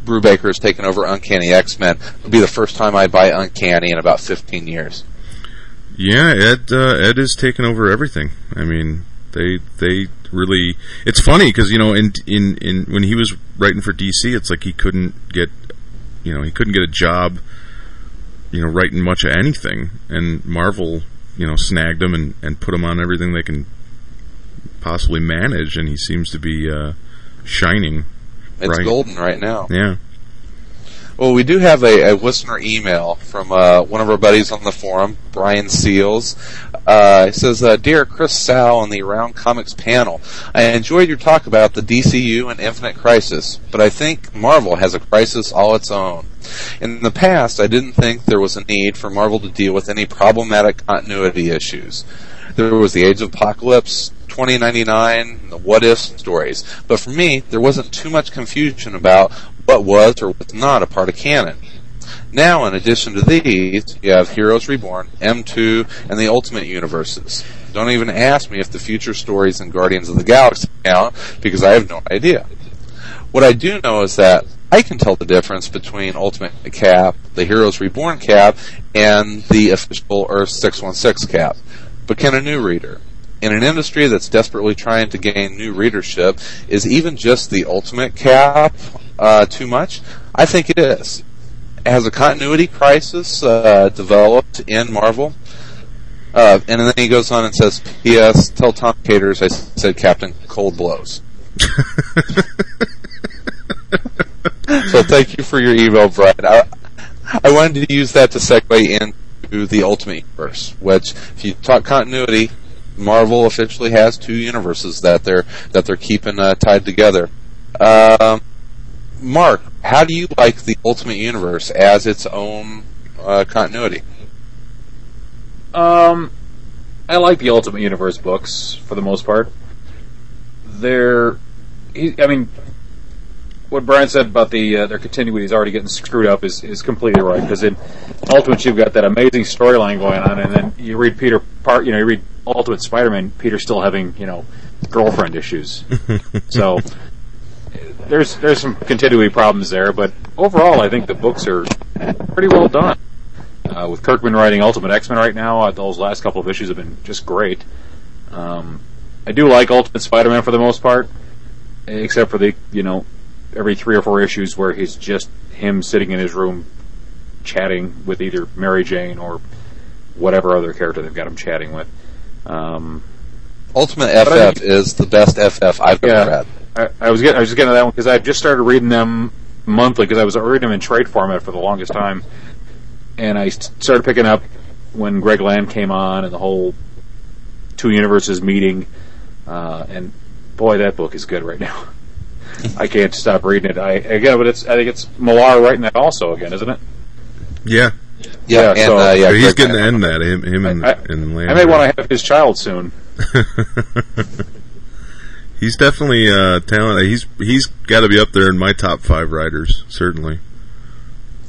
Brubaker has taken over Uncanny X Men. It'll be the first time I buy Uncanny in about 15 years. Yeah, Ed uh, Ed has taken over everything. I mean, they they really. It's funny because you know, in in in when he was writing for DC, it's like he couldn't get, you know, he couldn't get a job, you know, writing much of anything, and Marvel, you know, snagged him and and put him on everything they can possibly manage, and he seems to be uh, shining. It's Right. golden right now. Yeah. Well, we do have a, a listener email from uh, one of our buddies on the forum, Brian Seals. Uh, it says, uh, "Dear Chris Sal on the Around Comics panel, I enjoyed your talk about the DCU and Infinite Crisis, but I think Marvel has a crisis all its own. In the past, I didn't think there was a need for Marvel to deal with any problematic continuity issues. There was the Age of Apocalypse, 2099, the what if stories. But for me, there wasn't too much confusion about what was or was not a part of canon. Now, in addition to these, you have Heroes Reborn, M2, and the Ultimate Universes. Don't even ask me if the future stories in Guardians of the Galaxy count, because I have no idea. What I do know is that I can tell the difference between Ultimate Cap, the Heroes Reborn Cap, and the official Earth 616 Cap. But can a new reader? In an industry that's desperately trying to gain new readership, is even just the Ultimate Cap uh, too much? I think it is. Has a continuity crisis uh, developed in Marvel? Uh, and then he goes on and says, P.S. Tell Tom Caters I said Captain Cold Blows. so thank you for your email, Brian. I, I wanted to use that to segue into the Ultimate Universe, which, if you talk continuity, Marvel officially has two universes that they're that they're keeping uh, tied together. Um, Mark, how do you like the Ultimate Universe as its own uh, continuity? Um, I like the Ultimate Universe books for the most part. They're, I mean, what Brian said about the uh, their continuity is already getting screwed up is, is completely right because in Ultimate you've got that amazing storyline going on, and then you read Peter part, you know, you read Ultimate Spider-Man, Peter's still having you know girlfriend issues, so there's there's some continuity problems there, but overall I think the books are pretty well done. Uh, with Kirkman writing Ultimate X-Men right now, uh, those last couple of issues have been just great. Um, I do like Ultimate Spider-Man for the most part, except for the you know every three or four issues where he's just him sitting in his room chatting with either Mary Jane or whatever other character they've got him chatting with. Um, Ultimate FF I, is the best FF I've yeah, ever read. I, I, was getting I was just getting to that one because I just started reading them monthly because I was reading them in trade format for the longest time, and I started picking up when Greg Land came on and the whole two universes meeting, uh, and boy, that book is good right now. I can't stop reading it. I again, but it's I think it's Millar writing that also again, isn't it? Yeah. Yeah, yeah, and, so, uh, yeah he's getting to end that. Him, him and, I, and I may want to have his child soon. he's definitely uh, talented. He's he's got to be up there in my top five writers, certainly.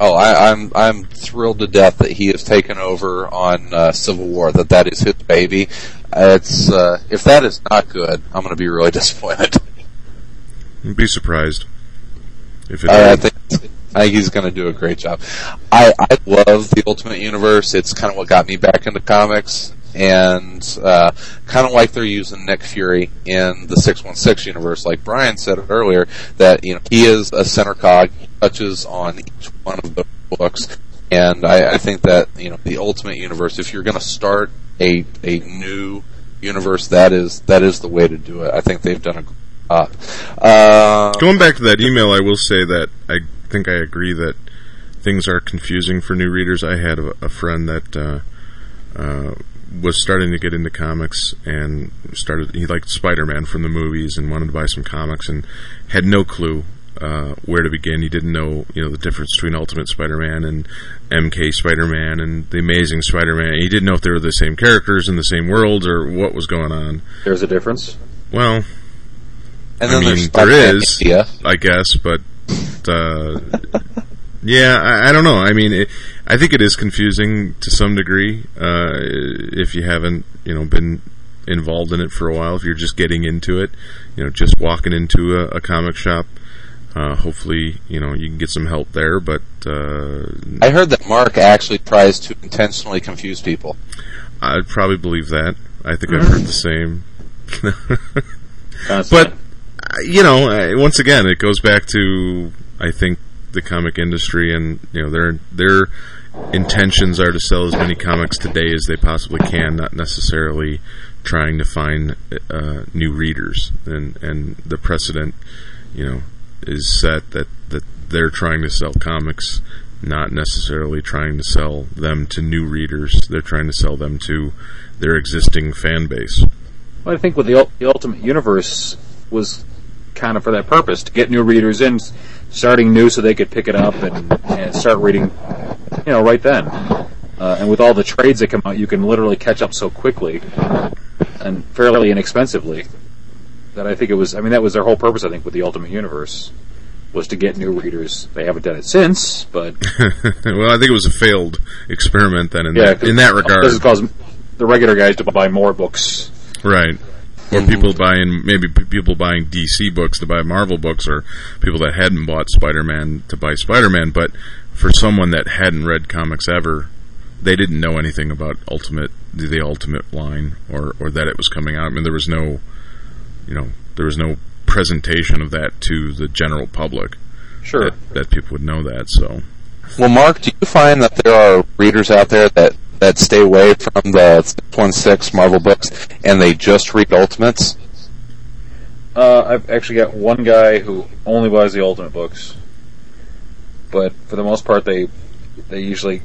Oh, I, am I'm, I'm thrilled to death that he has taken over on uh, Civil War. That that is his baby. It's uh, if that is not good, I'm going to be really disappointed. Be surprised if it. Uh, I think I think he's going to do a great job. I I love the Ultimate Universe. It's kind of what got me back into comics, and uh, kind of like they're using Nick Fury in the six one six universe. Like Brian said earlier, that you know he is a center cog. He touches on each one of the books, and I, I think that you know the Ultimate Universe. If you're going to start a a new universe, that is that is the way to do it. I think they've done a uh, uh, Going back to that email, I will say that I think I agree that things are confusing for new readers. I had a, a friend that uh, uh, was starting to get into comics and started. He liked Spider Man from the movies and wanted to buy some comics and had no clue uh, where to begin. He didn't know, you know, the difference between Ultimate Spider-Man and MK Spider-Man and the Amazing Spider-Man. He didn't know if they were the same characters in the same world or what was going on. There's a difference. Well, and I mean, there is, India. I guess, but uh, yeah, I, I, don't know. I mean, it, I think it is confusing to some degree uh, if you haven't, you know, been involved in it for a while. If you're just getting into it, you know, just walking into a, a comic shop. Uh, hopefully, you know you can get some help there. But uh, I heard that Mark actually tries to intentionally confuse people. I'd probably believe that. I think I've heard the same. but you know, once again, it goes back to I think the comic industry and you know their their intentions are to sell as many comics today as they possibly can, not necessarily trying to find uh, new readers. And and the precedent, you know, is set that that they're trying to sell comics, not necessarily trying to sell them to new readers. They're trying to sell them to their existing fan base. Well, I think with the, the Ultimate Universe was kind of for that purpose to get new readers in, starting new so they could pick it up and, and start reading, you know, right then. Uh, and with all the trades that come out, you can literally catch up so quickly and fairly inexpensively that I think it was. I mean, that was their whole purpose. I think with the Ultimate Universe was to get new readers. They haven't done it since, but well, I think it was a failed experiment then in yeah, that in that regard. this has caused the regular guys to buy more books. Right. Or people buying maybe people buying DC books to buy Marvel books, or people that hadn't bought Spider Man to buy Spider Man. But for someone that hadn't read comics ever, they didn't know anything about Ultimate the, Ultimate line, or or that it was coming out. I mean, there was no, you know, there was no presentation of that to the general public Sure. that, that people would know that. So Well, Mark, do you find that there are readers out there that, that stay away from the 616 Marvel books and they just read Ultimates? Uh, I've actually got one guy who only buys the Ultimate books, but for the most part, they they usually,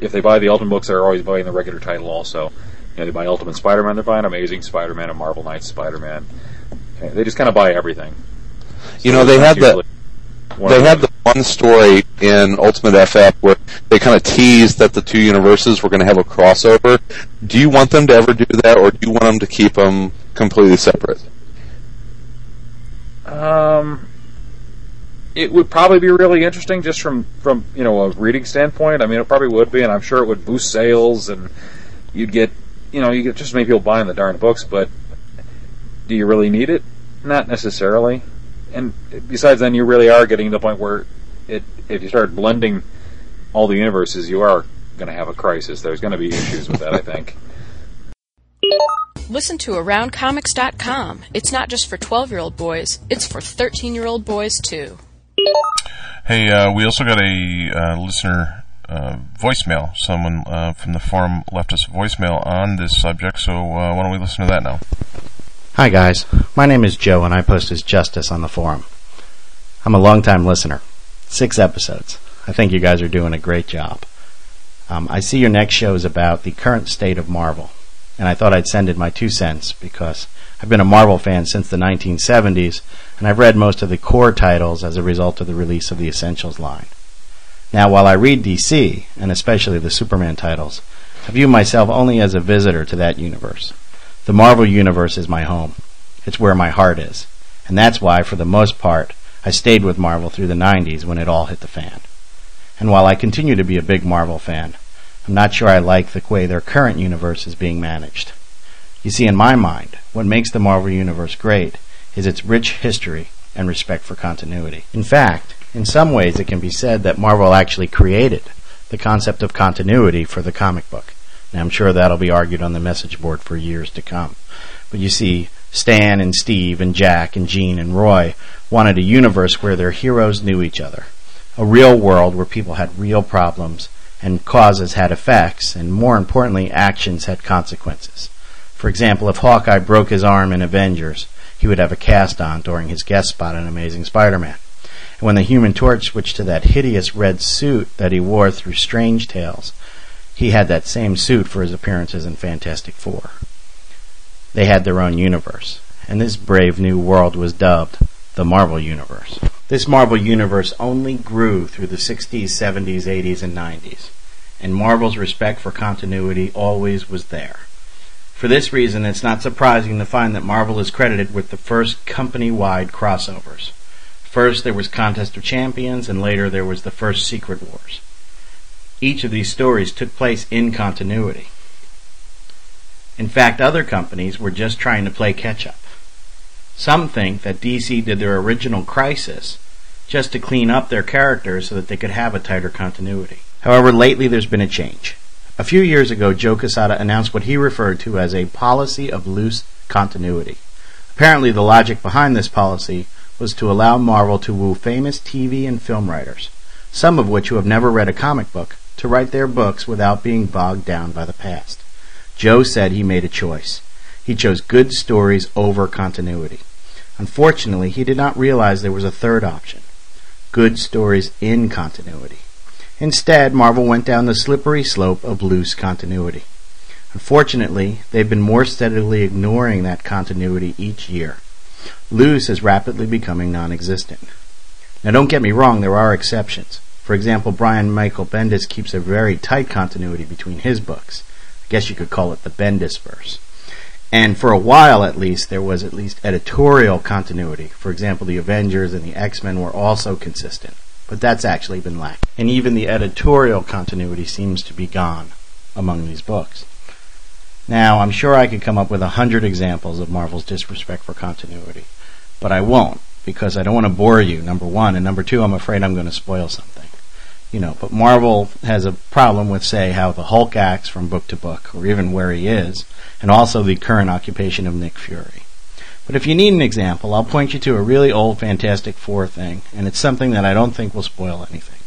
if they buy the Ultimate books, they're always buying the regular title also. You know, they buy Ultimate Spider-Man, they're buying Amazing Spider-Man and Marvel Knights Spider-Man. They just kind of buy everything. You know, they had the they had the one story in Ultimate FF where they kind of teased that the two universes were going to have a crossover. Do you want them to ever do that, or do you want them to keep them completely separate? Um, it would probably be really interesting just from from you know a reading standpoint. I mean, it probably would be, and I'm sure it would boost sales, and you'd get you know you get just many people buying the darn books. But do you really need it? Not necessarily. And besides, then you really are getting to the point where it if you start blending all the universes, you are going to have a crisis. There's going to be issues with that, I think. Listen to AroundComics.com. It's not just for 12 year old boys, it's for 13 year old boys too. Hey, uh, we also got a uh, listener uh, voicemail. Someone uh, from the forum left us a voicemail on this subject, so uh, why don't we listen to that now? Hi guys, my name is Joe and I post as Justice on the forum. I'm a longtime listener. Six episodes. I think you guys are doing a great job. Um, I see your next show is about the current state of Marvel, and I thought I'd send in my two cents because I've been a Marvel fan since the 1970s, and I've read most of the core titles as a result of the release of the Essentials line. Now, while I read DC, and especially the Superman titles, I view myself only as a visitor to that universe. The Marvel Universe is my home. It's where my heart is. And that's why, for the most part, I stayed with Marvel through the 90s when it all hit the fan. And while I continue to be a big Marvel fan, I'm not sure I like the way their current universe is being managed. You see, in my mind, what makes the Marvel Universe great is its rich history and respect for continuity. In fact, in some ways it can be said that Marvel actually created the concept of continuity for the comic book. And I'm sure that'll be argued on the message board for years to come. But you see, Stan and Steve and Jack and Gene and Roy wanted a universe where their heroes knew each other. A real world where people had real problems and causes had effects, and more importantly, actions had consequences. For example, if Hawkeye broke his arm in Avengers, he would have a cast on during his guest spot in Amazing Spider-Man. And when the Human Torch switched to that hideous red suit that he wore through Strange Tales, he had that same suit for his appearances in Fantastic Four. They had their own universe, and this brave new world was dubbed the Marvel Universe. This Marvel Universe only grew through the 60s, 70s, 80s, and 90s, and Marvel's respect for continuity always was there. For this reason, it's not surprising to find that Marvel is credited with the first company-wide crossovers. First there was Contest of Champions, and later there was the first Secret Wars. Each of these stories took place in continuity. In fact, other companies were just trying to play catch up. Some think that DC did their original Crisis just to clean up their characters so that they could have a tighter continuity. However, lately there's been a change. A few years ago, Joe Quesada announced what he referred to as a policy of loose continuity. Apparently, the logic behind this policy was to allow Marvel to woo famous TV and film writers, some of which who have never read a comic book, to write their books without being bogged down by the past. Joe said he made a choice. He chose good stories over continuity. Unfortunately, he did not realize there was a third option good stories in continuity. Instead, Marvel went down the slippery slope of loose continuity. Unfortunately, they've been more steadily ignoring that continuity each year. Loose is rapidly becoming non existent. Now, don't get me wrong, there are exceptions. For example, Brian Michael Bendis keeps a very tight continuity between his books. I guess you could call it the Bendis verse. And for a while, at least, there was at least editorial continuity. For example, the Avengers and the X Men were also consistent. But that's actually been lacking. And even the editorial continuity seems to be gone among these books. Now, I'm sure I could come up with a hundred examples of Marvel's disrespect for continuity, but I won't because I don't want to bore you, number one, and number two, I'm afraid I'm going to spoil something. You know, but Marvel has a problem with, say, how the Hulk acts from book to book, or even where he is, and also the current occupation of Nick Fury. But if you need an example, I'll point you to a really old Fantastic Four thing, and it's something that I don't think will spoil anything.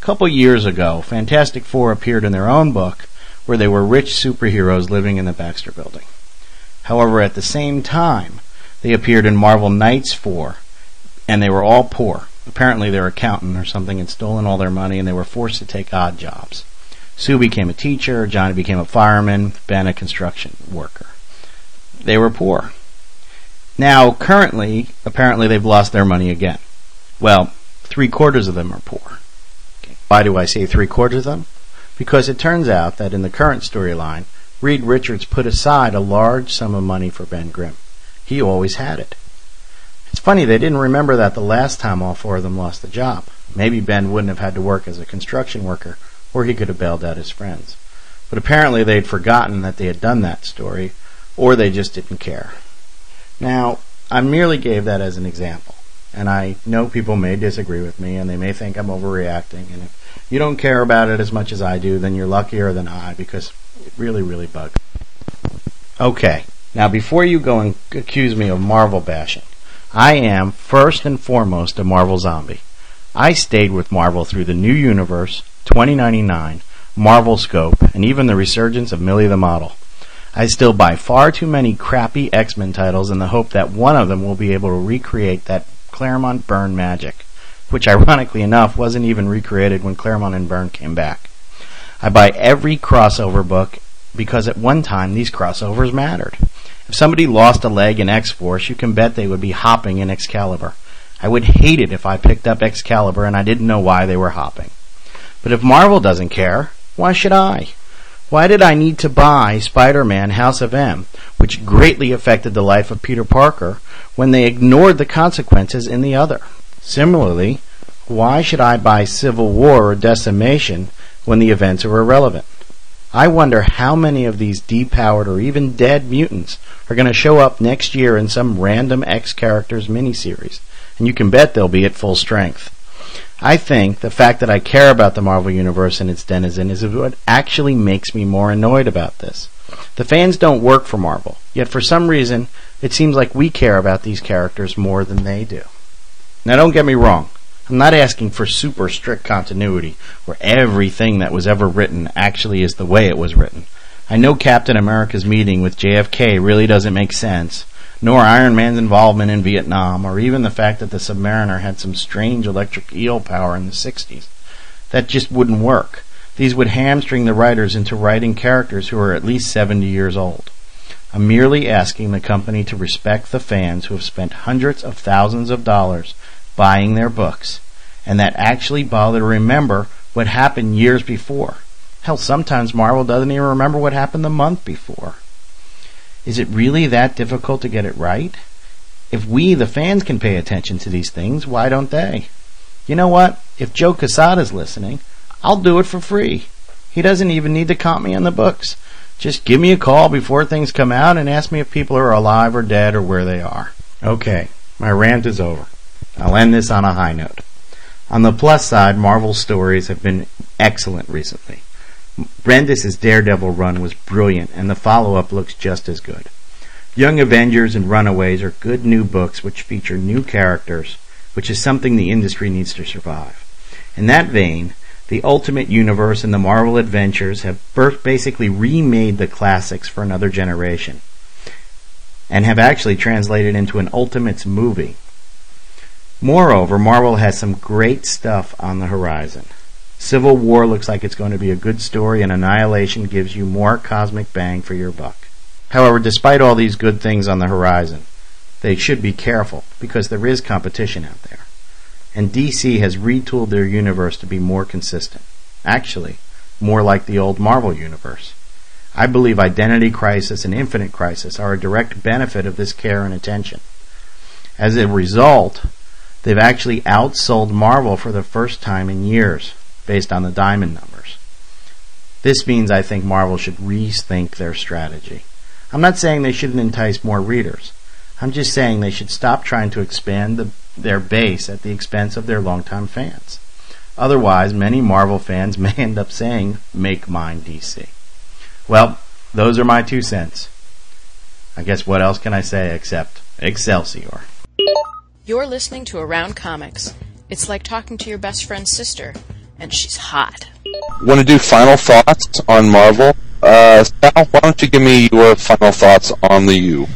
A couple years ago, Fantastic Four appeared in their own book where they were rich superheroes living in the Baxter Building. However, at the same time, they appeared in Marvel Knights 4, and they were all poor. Apparently, their accountant or something had stolen all their money, and they were forced to take odd jobs. Sue became a teacher, Johnny became a fireman, Ben a construction worker. They were poor. Now, currently, apparently they've lost their money again. Well, three quarters of them are poor. Why do I say three quarters of them? because it turns out that in the current storyline, Reed Richards put aside a large sum of money for Ben Grimm. He always had it. It's funny they didn't remember that the last time all four of them lost the job. Maybe Ben wouldn't have had to work as a construction worker, or he could have bailed out his friends. But apparently they'd forgotten that they had done that story, or they just didn't care. Now, I merely gave that as an example, and I know people may disagree with me, and they may think I'm overreacting, and if you don't care about it as much as I do, then you're luckier than I because it really, really bugs. Okay, now before you go and accuse me of Marvel bashing, I am first and foremost a Marvel zombie. I stayed with Marvel through the New Universe, 2099, Marvel Scope, and even the resurgence of Millie the Model. I still buy far too many crappy X Men titles in the hope that one of them will be able to recreate that Claremont Byrne magic which ironically enough wasn't even recreated when Claremont and Byrne came back. I buy every crossover book because at one time these crossovers mattered. If somebody lost a leg in X Force, you can bet they would be hopping in Excalibur. I would hate it if I picked up Excalibur and I didn't know why they were hopping. But if Marvel doesn't care, why should I? Why did I need to buy Spider-Man House of M, which greatly affected the life of Peter Parker, when they ignored the consequences in the other? Similarly, why should I buy Civil War or Decimation when the events are irrelevant? I wonder how many of these depowered or even dead mutants are going to show up next year in some random X characters miniseries, and you can bet they'll be at full strength. I think the fact that I care about the Marvel Universe and its denizen is what actually makes me more annoyed about this. The fans don't work for Marvel, yet for some reason it seems like we care about these characters more than they do. Now, don't get me wrong. I'm not asking for super strict continuity, where everything that was ever written actually is the way it was written. I know Captain America's meeting with JFK really doesn't make sense, nor Iron Man's involvement in Vietnam, or even the fact that the Submariner had some strange electric eel power in the 60s. That just wouldn't work. These would hamstring the writers into writing characters who are at least 70 years old. I'm merely asking the company to respect the fans who have spent hundreds of thousands of dollars buying their books and that actually bother to remember what happened years before. Hell, sometimes Marvel doesn't even remember what happened the month before. Is it really that difficult to get it right? If we, the fans, can pay attention to these things, why don't they? You know what? If Joe Quesada's listening, I'll do it for free. He doesn't even need to comp me on the books. Just give me a call before things come out and ask me if people are alive or dead or where they are. Okay, my rant is over. I'll end this on a high note. On the plus side, Marvel's stories have been excellent recently. Bendis' Daredevil run was brilliant, and the follow-up looks just as good. Young Avengers and Runaways are good new books which feature new characters, which is something the industry needs to survive. In that vein, the Ultimate Universe and the Marvel Adventures have basically remade the classics for another generation. and have actually translated into an Ultimates movie. Moreover, Marvel has some great stuff on the horizon. Civil War looks like it's going to be a good story, and Annihilation gives you more cosmic bang for your buck. However, despite all these good things on the horizon, they should be careful because there is competition out there. And DC has retooled their universe to be more consistent. Actually, more like the old Marvel universe. I believe Identity Crisis and Infinite Crisis are a direct benefit of this care and attention. As a result, they've actually outsold Marvel for the first time in years, based on the diamond numbers. This means I think Marvel should rethink their strategy. I'm not saying they shouldn't entice more readers. I'm just saying they should stop trying to expand the, their base at the expense of their longtime fans. Otherwise, many Marvel fans may end up saying, make mine DC. Well, those are my two cents. I guess what else can I say except Excelsior? You're listening to Around Comics. It's like talking to your best friend's sister, and she's hot. Want to do final thoughts on Marvel? Uh, Sal, why don't you give me your final thoughts on the U?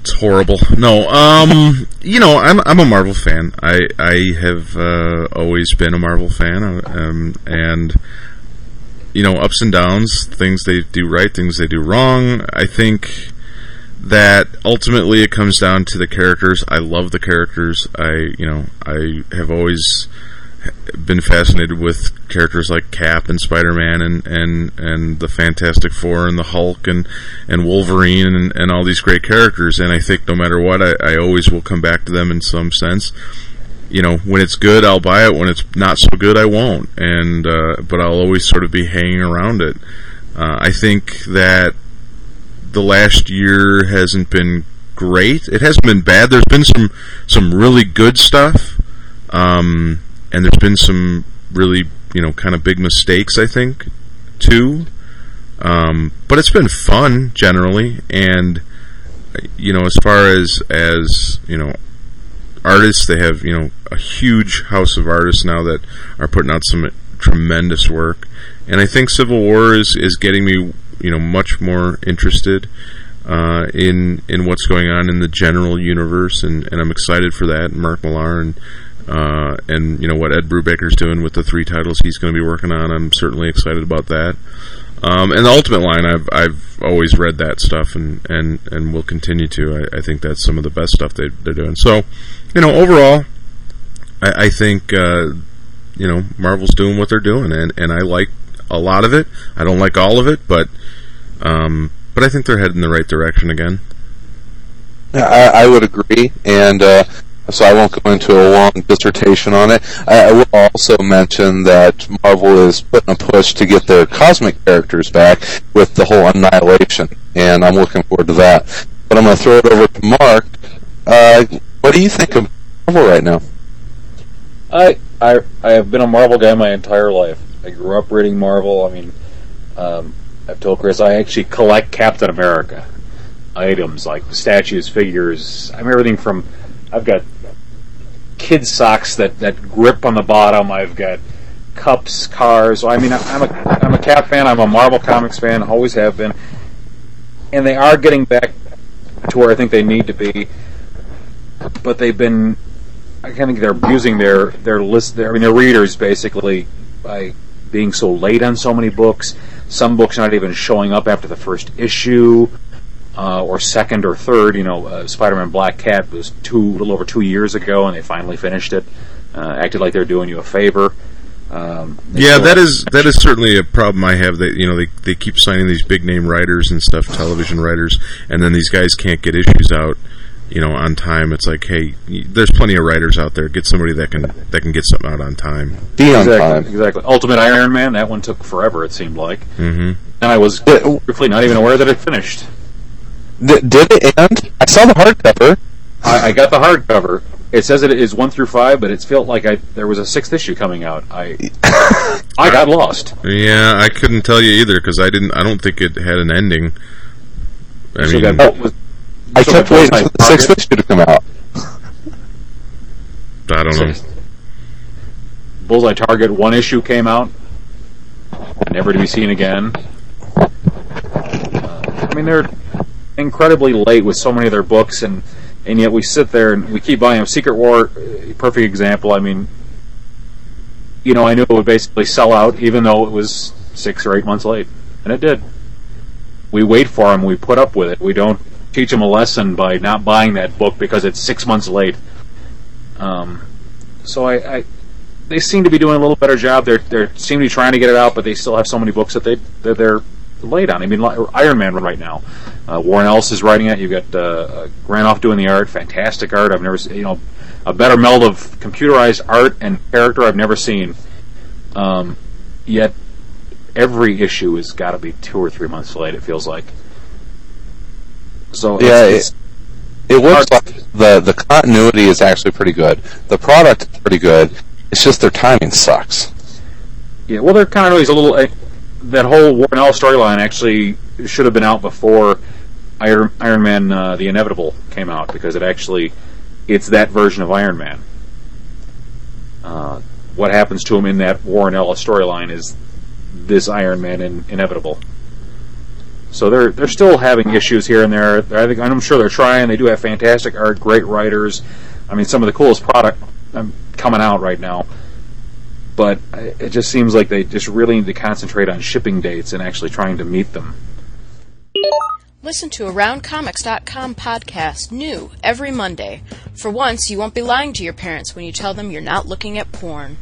It's horrible. No, um, you know, I'm I'm a Marvel fan. I I have uh, always been a Marvel fan, uh, um, and you know, ups and downs, things they do right, things they do wrong. I think that ultimately it comes down to the characters. I love the characters. I you know I have always been fascinated with characters like Cap and Spider Man and, and, and the Fantastic Four and the Hulk and, and Wolverine and, and all these great characters. And I think no matter what, I, I always will come back to them in some sense. You know, when it's good, I'll buy it. When it's not so good, I won't. And uh, but I'll always sort of be hanging around it. Uh, I think that the last year hasn't been great. It hasn't been bad. There's been some some really good stuff. Um, and there's been some really you know kind of big mistakes I think too. Um, but it's been fun generally, and you know as far as as you know artists, they have you know a huge house of artists now that are putting out some tremendous work, and I think Civil War is is getting me you know much more interested. Uh, in in what's going on in the general universe, and, and I'm excited for that. Mark Millar and uh, and you know what Ed Brubaker's doing with the three titles he's going to be working on. I'm certainly excited about that. Um, and the Ultimate line, I've I've always read that stuff, and and and will continue to. I, I think that's some of the best stuff they, they're doing. So, you know, overall, I, I think uh, you know Marvel's doing what they're doing, and and I like a lot of it. I don't like all of it, but um, but I think they're heading in the right direction again. Yeah, I, I would agree, and uh, so I won't go into a long dissertation on it. I, I will also mention that Marvel is putting a push to get their cosmic characters back with the whole Annihilation, and I'm looking forward to that. But I'm going to throw it over to Mark. Uh, what do you think of Marvel right now? I I I have been a Marvel guy my entire life. I grew up reading Marvel. I mean, um, I've told Chris I actually collect Captain America items like statues, figures. I'm everything from. I've got kid socks that, that grip on the bottom. I've got cups, cars. I mean, I'm a I'm a Cap fan. I'm a Marvel Comics fan. Always have been. And they are getting back to where I think they need to be. But they've been. I think they're abusing their their list. Their, I mean, their readers basically by being so late on so many books. Some books not even showing up after the first issue. Uh, or second or third. You know, uh, Spider-Man Black Cat was two, a little over two years ago, and they finally finished it. Uh, acted like they're doing you a favor. Um, Yeah, that is that is certainly a problem I have. That you know they they keep signing these big name writers and stuff, television writers, and then these guys can't get issues out, you know, on time. It's like, hey, there's plenty of writers out there. Get somebody that can that can get something out on time. Be on exactly, time. exactly. Ultimate Iron Man. That one took forever. It seemed like, hmm and I was Yeah. briefly not even aware that it finished. D- did it end? I saw the hardcover. I, I got the hardcover. It says it is one through five, but it felt like I there was a sixth issue coming out. I I got lost. Yeah, I couldn't tell you either because I didn't. I don't think it had an ending. I So mean, that was, I so kept waiting my for the sixth target. issue to come out. I don't know. Bullseye Target one issue came out, never to be seen again. Uh, I mean, they're incredibly late with so many of their books, and and yet we sit there and we keep buying them. Secret War, perfect example. I mean, you know, I knew it would basically sell out, even though it was six or eight months late, and it did. We wait for them. We put up with it. We don't teach them a lesson by not buying that book because it's six months late. Um, so I, I, they seem to be doing a little better job. They're they seem to be trying to get it out, but they still have so many books that they that they're late on. I mean, Iron Man right now. Uh, Warren Ellis is writing it. You've got uh, Granov doing the art. Fantastic art. I've never seen, you know a better meld of computerized art and character I've never seen. Um, yet every issue has got to be two or three months late. It feels like. So Yeah, it's, It looks like the the continuity is actually pretty good. The product is pretty good. It's just their timing sucks. Yeah, well, their continuity is a little. Uh, that whole Warren Ellis storyline actually should have been out before Iron, Iron Man: uh, The Inevitable came out because it actually it's that version of Iron Man. Uh, what happens to him in that Warren Ellis storyline is this Iron Man in Inevitable. So they're they're still having issues here and there. I think I'm sure they're trying. They do have fantastic art, great writers. I mean, some of the coolest product um, coming out right now but it just seems like they just really need to concentrate on shipping dates and actually trying to meet them. Listen to AroundComics.com podcast new every Monday. For once, you won't be lying to your parents when you tell them you're not looking at porn.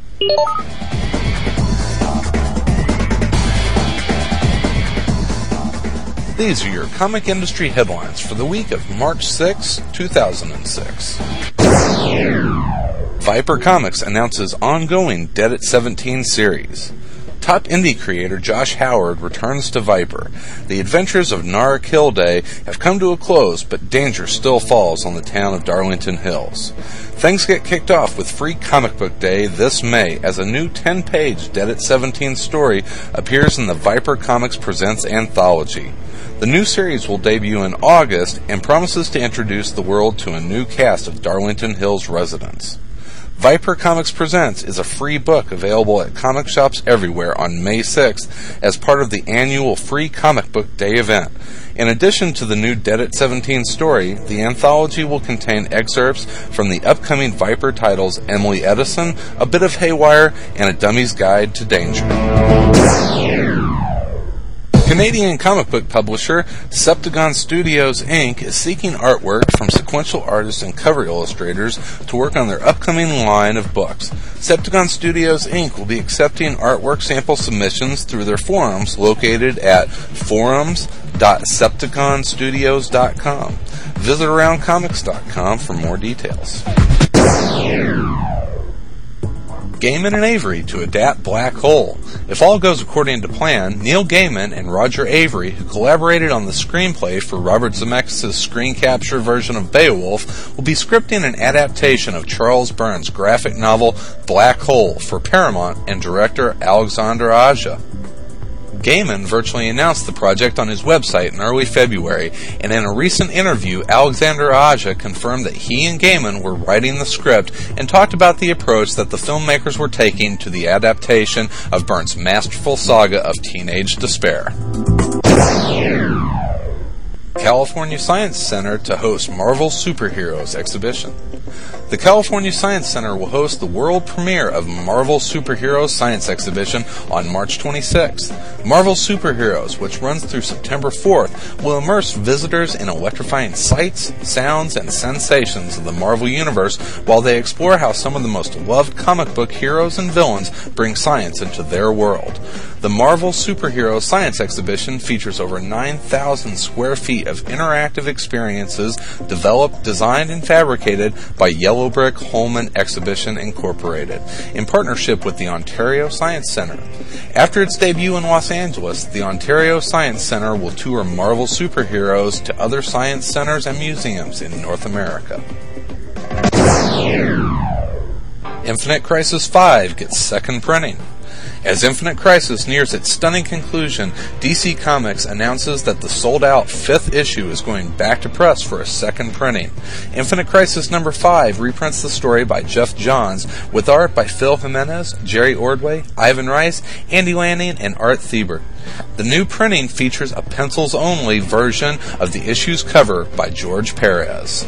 These are your comic industry headlines for the week of March 6, 2006. Viper Comics announces ongoing Dead at 17 series. Top indie creator Josh Howard returns to Viper. The adventures of Nara Kilday have come to a close, but danger still falls on the town of Darlington Hills. Things get kicked off with Free Comic Book Day this May as a new 10 page Dead at 17 story appears in the Viper Comics Presents anthology. The new series will debut in August and promises to introduce the world to a new cast of Darlington Hills residents. Viper Comics Presents is a free book available at comic shops everywhere on May 6th as part of the annual Free Comic Book Day event. In addition to the new Dead at 17 story, the anthology will contain excerpts from the upcoming Viper titles Emily Edison, A Bit of Haywire, and A Dummy's Guide to Danger. Canadian comic book publisher Septagon Studios Inc. is seeking artwork from sequential artists and cover illustrators to work on their upcoming line of books. Septagon Studios Inc. will be accepting artwork sample submissions through their forums located at forums.septagonstudios.com. Visit aroundcomics.com for more details. Gaiman and Avary to adapt Black Hole. If all goes according to plan, Neil Gaiman and Roger Avary, who collaborated on the screenplay for Robert Zemeckis' screen capture version of Beowulf, will be scripting an adaptation of Charles Burns' graphic novel Black Hole for Paramount and director Alexander Aja. Gaiman virtually announced the project on his website in early February, and in a recent interview, Alexander Aja confirmed that he and Gaiman were writing the script and talked about the approach that the filmmakers were taking to the adaptation of Burns' masterful saga of teenage despair. California Science Center to host Marvel Superheroes exhibition. The California Science Center will host the world premiere of Marvel Superheroes Science Exhibition on March 26th. Marvel Superheroes, which runs through September 4th, will immerse visitors in electrifying sights, sounds, and sensations of the Marvel Universe while they explore how some of the most loved comic book heroes and villains bring science into their world. The Marvel Superhero Science Exhibition features over 9,000 square feet of interactive experiences developed, designed, and fabricated by Yellow Brick Holman Exhibition Incorporated in partnership with the Ontario Science Center. After its debut in Los Angeles, the Ontario Science Center will tour Marvel superheroes to other science centers and museums in North America. Infinite Crisis 5 gets second printing. As Infinite Crisis nears its stunning conclusion, DC Comics announces that the sold out fifth issue is going back to press for a second printing. Infinite Crisis number 5 reprints the story by Geoff Johns with art by Phil Jimenez, Jerry Ordway, Ivan Reis, Andy Lanning, and Art Thibert. The new printing features a pencils only version of the issue's cover by George Perez.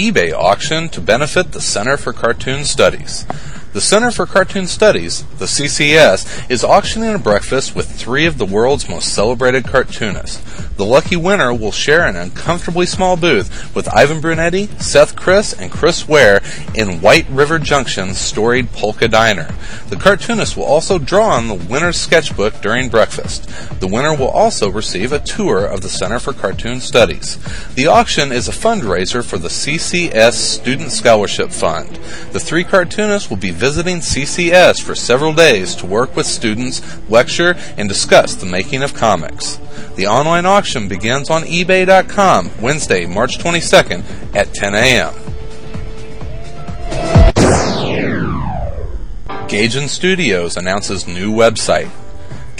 eBay auction to benefit the Center for Cartoon Studies. The Center for Cartoon Studies, the CCS, is auctioning a breakfast with three of the world's most celebrated cartoonists. The lucky winner will share an uncomfortably small booth with Ivan Brunetti, Seth Chris, and Chris Ware in White River Junction's storied Polka Diner. The cartoonist will also draw on the winner's sketchbook during breakfast. The winner will also receive a tour of the Center for Cartoon Studies. The auction is a fundraiser for the CCS Student Scholarship Fund. The three cartoonists will be visiting CCS for several days to work with students, lecture, and discuss the making of comics. The online auction begins on eBay.com Wednesday, March 22nd at 10 a.m. Gaijin Studios announces new website.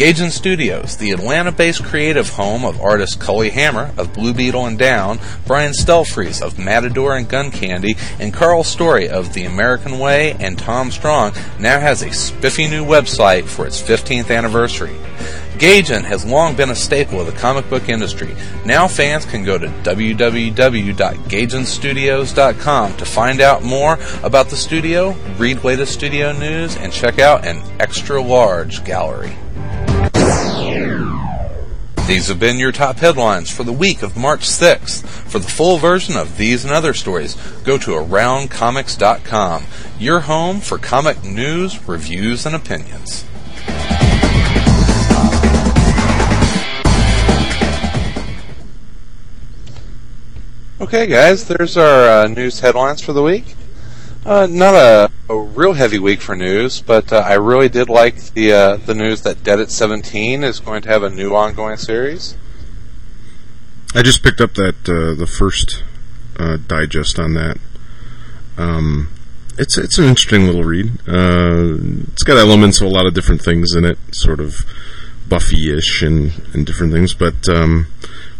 Gaijin Studios, the Atlanta-based creative home of artists Cully Hamner of Blue Beetle and Down, Brian Stelfreeze of Matador and Gun Candy, and Karl Story of The American Way and Tom Strong, now has a spiffy new website for its 15th anniversary. Gaijin has long been a staple of the comic book industry. Now fans can go to www.gaijinstudios.com to find out more about the studio, read latest studio news, and check out an extra large gallery. These have been your top headlines for the week of March 6th. For the full version of these and other stories, go to AroundComics.com, your home for comic news, reviews, and opinions. Okay, guys, there's our uh, news headlines for the week. Uh, not a, a, real heavy week for news, but uh, I really did like the uh, the news that Dead at Seventeen is going to have a new ongoing series. I just picked up that uh, the first uh, digest on that. Um, it's it's an interesting little read. Uh, it's got elements of a lot of different things in it, sort of Buffy-ish and and different things, but. Um,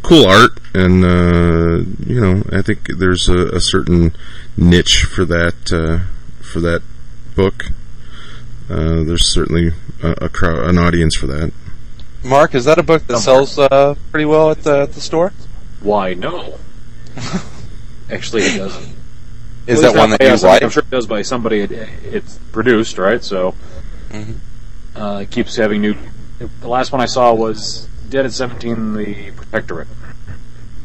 cool art, and uh, you know, I think there's a, a certain niche for that uh, for that book. Uh, there's certainly a, a, crowd, an audience for that. Mark, is that a book that sells uh, pretty well at the, at the store? Why, no. Actually, it doesn't. Is well, that one that you like? I'm sure it does by somebody. It, it's produced, right? So mm-hmm. uh, it keeps having new. The last one I saw was Dead at 17, The Protectorate,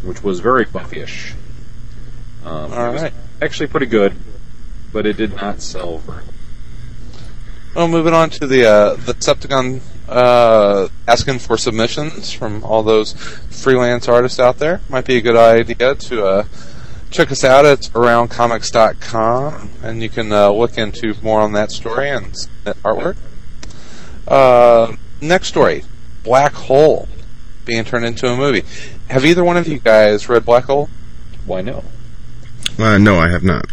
which was very Buffy-ish. Um, All right. Actually pretty good, but it did not sell very well, moving on to the uh, the Septagon uh, asking for submissions from all those freelance artists out there. Might be a good idea to uh, check us out at aroundcomics.com, and you can uh, look into more on that story and that artwork. Uh, next story, Black Hole being turned into a movie. Have either one of you guys read Black Hole? Why no? Uh, no, I have not.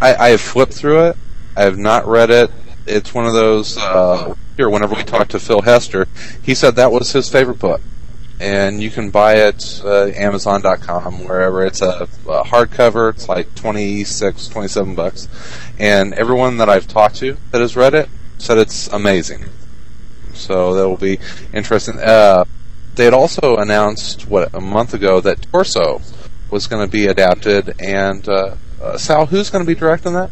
I, I have flipped through it. I have not read it. It's one of those. Uh, here, whenever we talked to Phil Hester, he said that was his favorite book, and you can buy it uh, Amazon.com wherever. It's a, a hardcover. It's like 26, 27 bucks, and everyone that I've talked to that has read it said it's amazing. So that will be interesting. Uh, they had also announced what a month ago that Torso was going to be adapted, and uh, uh, Sal, who's going to be directing that?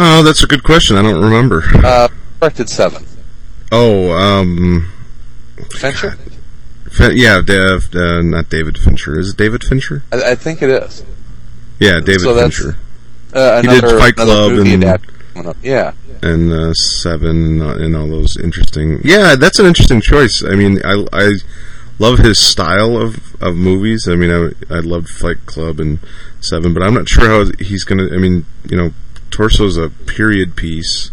Oh, that's a good question. I don't remember. Uh, directed Seven. Oh, um, Fincher. Fin- yeah, Dev, uh, not David Fincher. Is it David Fincher? I, I think it is. Yeah, David so Fincher. Uh, he did Fight Club and yeah, and uh, Seven and all those interesting. Yeah, that's an interesting choice. I mean, I, I love his style of, of movies. I mean, I I loved Fight Club and Seven, but I'm not sure how he's gonna. I mean, you know, Torso's a period piece,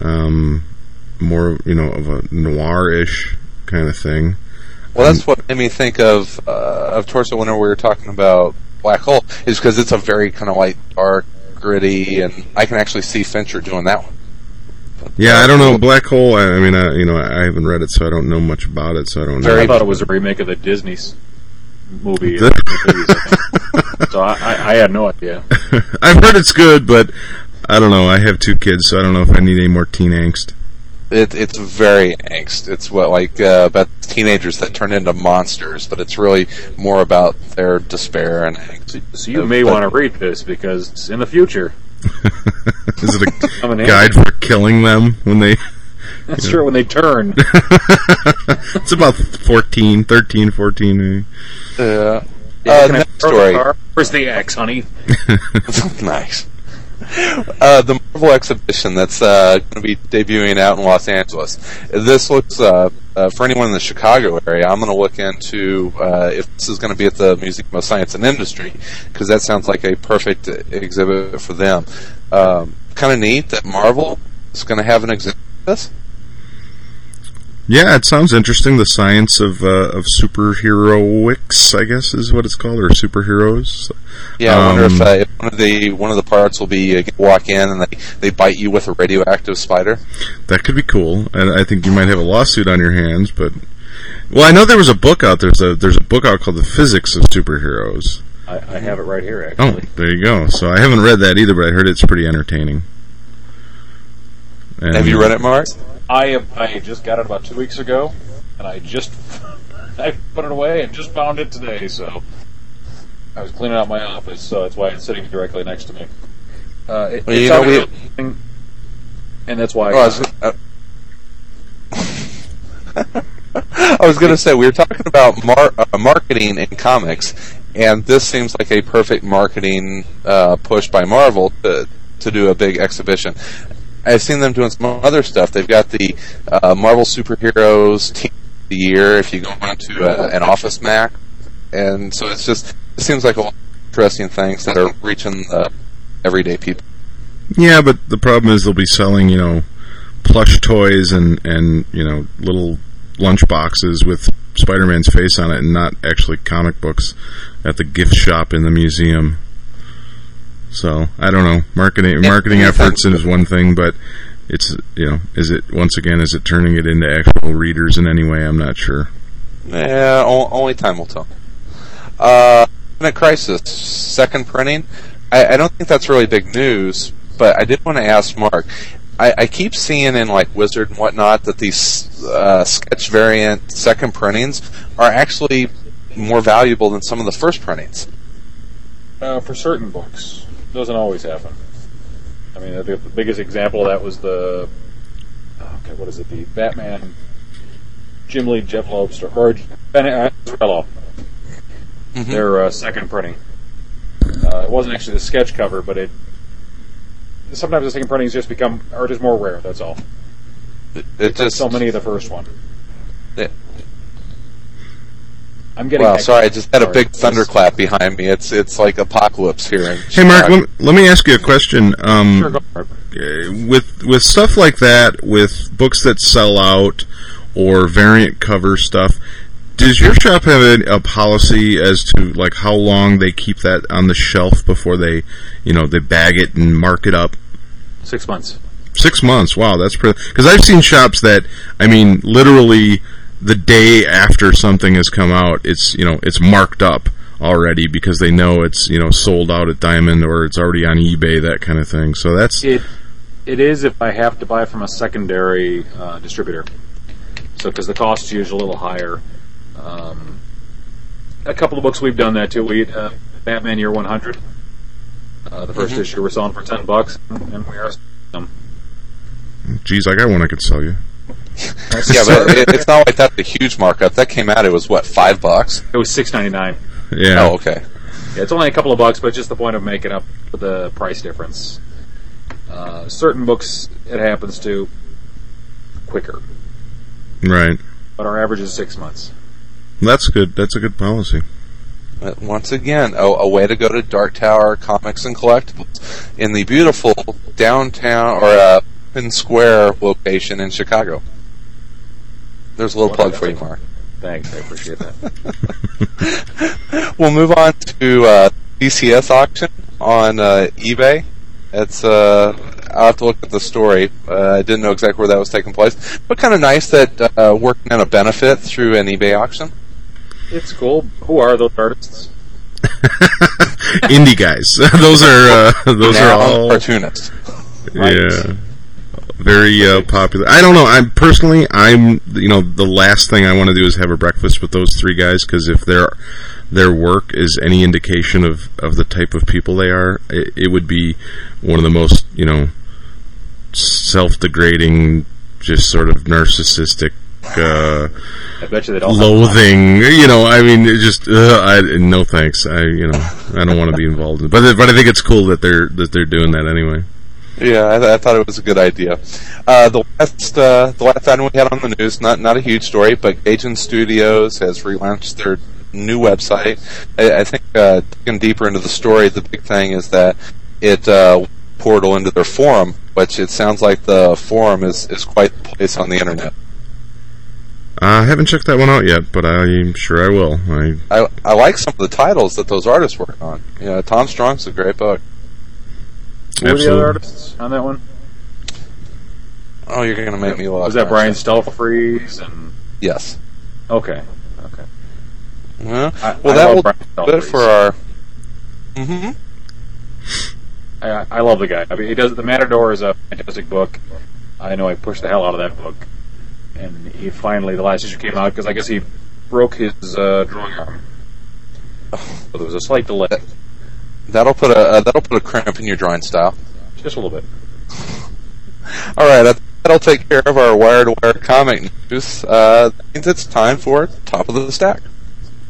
um, more you know of a noir-ish kind of thing. Well, that's what made me think of uh, of Torso whenever we were talking about Black Hole, is because it's a very kind of light, dark gritty, and I can actually see Fincher doing that one. Yeah, I don't know Black Hole. I, I mean, I, you know, I haven't read it, so I don't know much about it. So I don't Very I thought it was a remake of the Disney's movie. in the 30s, I so I, I, I had no idea. I've heard it's good, but I don't know. I have two kids, so I don't know if I need any more teen angst. It, it's very angst. It's what like uh, about teenagers that turn into monsters, but it's really more about their despair and angst. So you Uh, may want to read this because in the future, Is it a I'm an guide for killing them when they? That's true. When they turn, It's about 14, 13, 14. maybe. Yeah. Yeah, uh, can I next story. car? Where's the X, honey? nice. Uh, the Marvel exhibition that's uh, going to be debuting out in Los Angeles. This looks uh, uh, for anyone in the Chicago area. I'm going to look into uh, if this is going to be at the Museum of Science and Industry because that sounds like a perfect exhibit for them. Um, kind of neat that Marvel is going to have an exhibit. This. Yeah, it sounds interesting. The science of uh, of superheroics, I guess, is what it's called, or superheroes. Yeah, I wonder if, Um, uh, if one of the one of the parts will be uh, you walk in and they, they bite you with a radioactive spider. That could be cool, and I think you might have a lawsuit on your hands. But well, I know there was a book out. There's a there's a book out called The Physics of Superheroes. I, I have it right here, Oh, there you go. So I haven't read that either, but I heard it's pretty entertaining. And, Have you read it, Mark? I have, I just got it about two weeks ago, and I just I put it away and just found it today. So I was cleaning out my office, so that's why it's sitting directly next to me. Uh, it, Well, you know, we- and that's why. I Oh, I was, uh, I was going to say we were talking about mar- uh, marketing in comics, and this seems like a perfect marketing uh, push by Marvel to to do a big exhibition. I've seen them doing some other stuff. They've got the uh, Marvel superheroes team of the year. If you go onto uh, an OfficeMax, and so it's just it seems like a lot of interesting things that are reaching the everyday people. Yeah, but the problem is they'll be selling, you know, plush toys and and you know little lunch boxes with Spider-Man's face on it, and not actually comic books at the gift shop in the museum. So I don't know. Marketing Yeah, marketing efforts is one thing, but it's you know, is it once again is it turning it into actual readers in any way? I'm not sure. Yeah, only time will tell. Uh, Infinite Crisis second printing. I, I don't think that's really big news, but I did want to ask Mark. I, I keep seeing in like Wizard and whatnot that these uh, sketch variant second printings are actually more valuable than some of the first printings. Uh, for certain books, doesn't always happen. I mean, the, the biggest example of that was the oh, okay, what is it? The Batman, Jim Lee, Jeph Loeb story, or Ben Azzarello. Mhm. Their uh, second printing. Uh, it wasn't actually the sketch cover, but it. Sometimes the second printings just become are just more rare. That's all. It, it just so many of the first one. Yeah. I'm getting. Wow, heckled. sorry, I just had a big thunderclap behind me. It's it's like apocalypse here. In Hey, Mark, Chicago. let, let me ask you a question. Um, Sure, go for uh, with with stuff like that, with books that sell out or variant cover stuff, does your shop have a, a policy as to like how long they keep that on the shelf before they, you know, they bag it and mark it up? Six months. Six months. Wow, that's pretty. Because I've seen shops that, I mean, literally the day after something has come out, it's you know it's marked up already because they know it's you know sold out at Diamond or it's already on eBay that kind of thing. So that's It it is if I have to buy from a secondary uh, distributor. So because the cost is usually a little higher. Um, a couple of books we've done that too. We uh, Batman Year 100. Uh, the 1st issue we're selling for ten bucks, and we are. Um, geez, I got one I could sell you. Yeah, but it, it's not like that's a huge markup. That came out. It was what five bucks. it was six ninety nine. Yeah. Oh, okay. Yeah, it's only a couple of bucks, but just the point of making up for the price difference. Uh, certain books it happens to quicker, Right. but our average is six months. That's good. That's a good policy. But once again, a, a way to go to Dark Tower Comics and Collectibles in the beautiful downtown or uh, open square location in Chicago. There's a little plug for you, Mark. Thanks, I appreciate that. We'll move on to uh, CCS auction on uh, eBay. It's uh, I'll have to look at the story. Uh, I didn't know exactly where that was taking place, but kind of nice that uh, working on a benefit through an eBay auction. It's cool. Who are those artists? Indie guys. those are uh, those now are all cartoonists. yeah very uh, popular. I don't know. I'm personally, I'm you know the last thing I want to do is have a breakfast with those three guys because if their their work is any indication of of the type of people they are, it, it would be one of the most you know self degrading, just sort of narcissistic. Uh, I bet you they don't. loathing, you know. I mean, it just uh, I, no thanks. I you know I don't want to be involved. In, but but I think it's cool that they're that they're doing that anyway. Yeah, I, I thought it was a good idea. Uh, the last uh, the last item we had on the news, not not a huge story, but Gaijin Studios has relaunched their new website. I, I think uh, digging deeper into the story, the big thing is that it uh, portal into their forum, which it sounds like the forum is is quite the place on the internet. I haven't checked that one out yet, but I'm sure I will. I I, I like some of the titles that those artists work on. Yeah, Tom Strong's a great book. Who were the other artists on that one? Oh, you're going to make me laugh. Was that Brian Stelfreeze and? Yes. Okay. Okay. Well, I, well I that will Brian do it for our. Mm-hmm. I, I love the guy. I mean, he does. The Matador is a fantastic book. I know I pushed the hell out of that book, and he finally the last issue came out because I guess he broke his uh, drawing arm. So there was a slight delay, That'll put a uh, that'll put a cramp in your drawing style. just a little bit. All right, that- that'll take care of our wire to wire comic news. Uh, means it's time for top of the stack.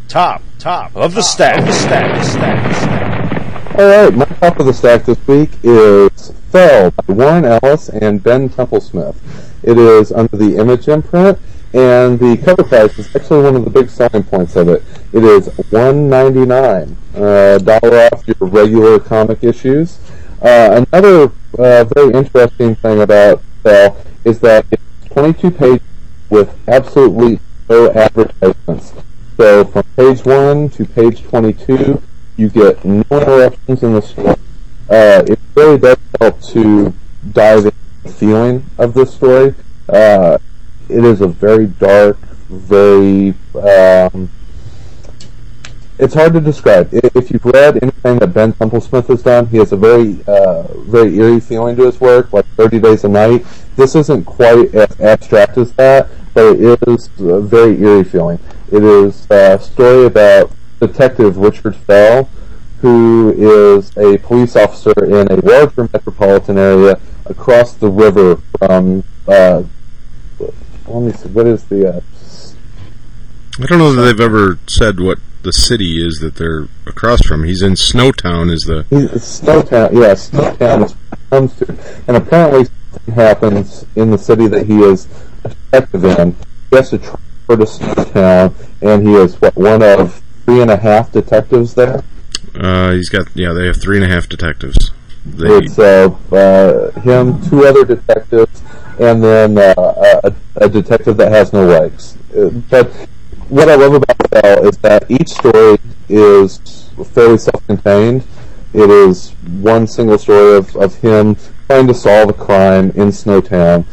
Top, top of the stack, the stack, stack, stack. All right, my top of the stack this week is Fell by Warren Ellis and Ben Templesmith. It is under the Image imprint, and the cover price is actually one of the big selling points of it. It is one ninety nine, uh, dollar off your regular comic issues. Uh, another uh, very interesting thing about Fell is that it's twenty two pages with absolutely no advertisements. So from page one to page twenty-two, you get no interruptions in the story. Uh, it really does help to dive into the feeling of this story. Uh, it is a very dark, very um, it's hard to describe. If you've read anything that Ben Templesmith has done, he has a very, uh, very eerie feeling to his work, like 30 Days of Night. This isn't quite as abstract as that, but it is a very eerie feeling. It is a story about Detective Richard Fell, who is a police officer in a larger metropolitan area across the river from, uh, let me see, what is the, uh, I don't know that they've ever said what the city is that they're across from. He's in Snowtown. Is the He's Snowtown, yeah, Snowtown is comes to. And apparently something happens in the city that he is a detective in. He has to transfer to Snowtown, and he is, what, one of three and a half detectives there? uh, he's got yeah. They have three and a half detectives. They It's uh, uh, him, two other detectives, and then uh, a, a detective that has no legs. Uh, But what I love about Fell is that each story is fairly self-contained. It is one single story of, of him trying to solve a crime in Snowtown,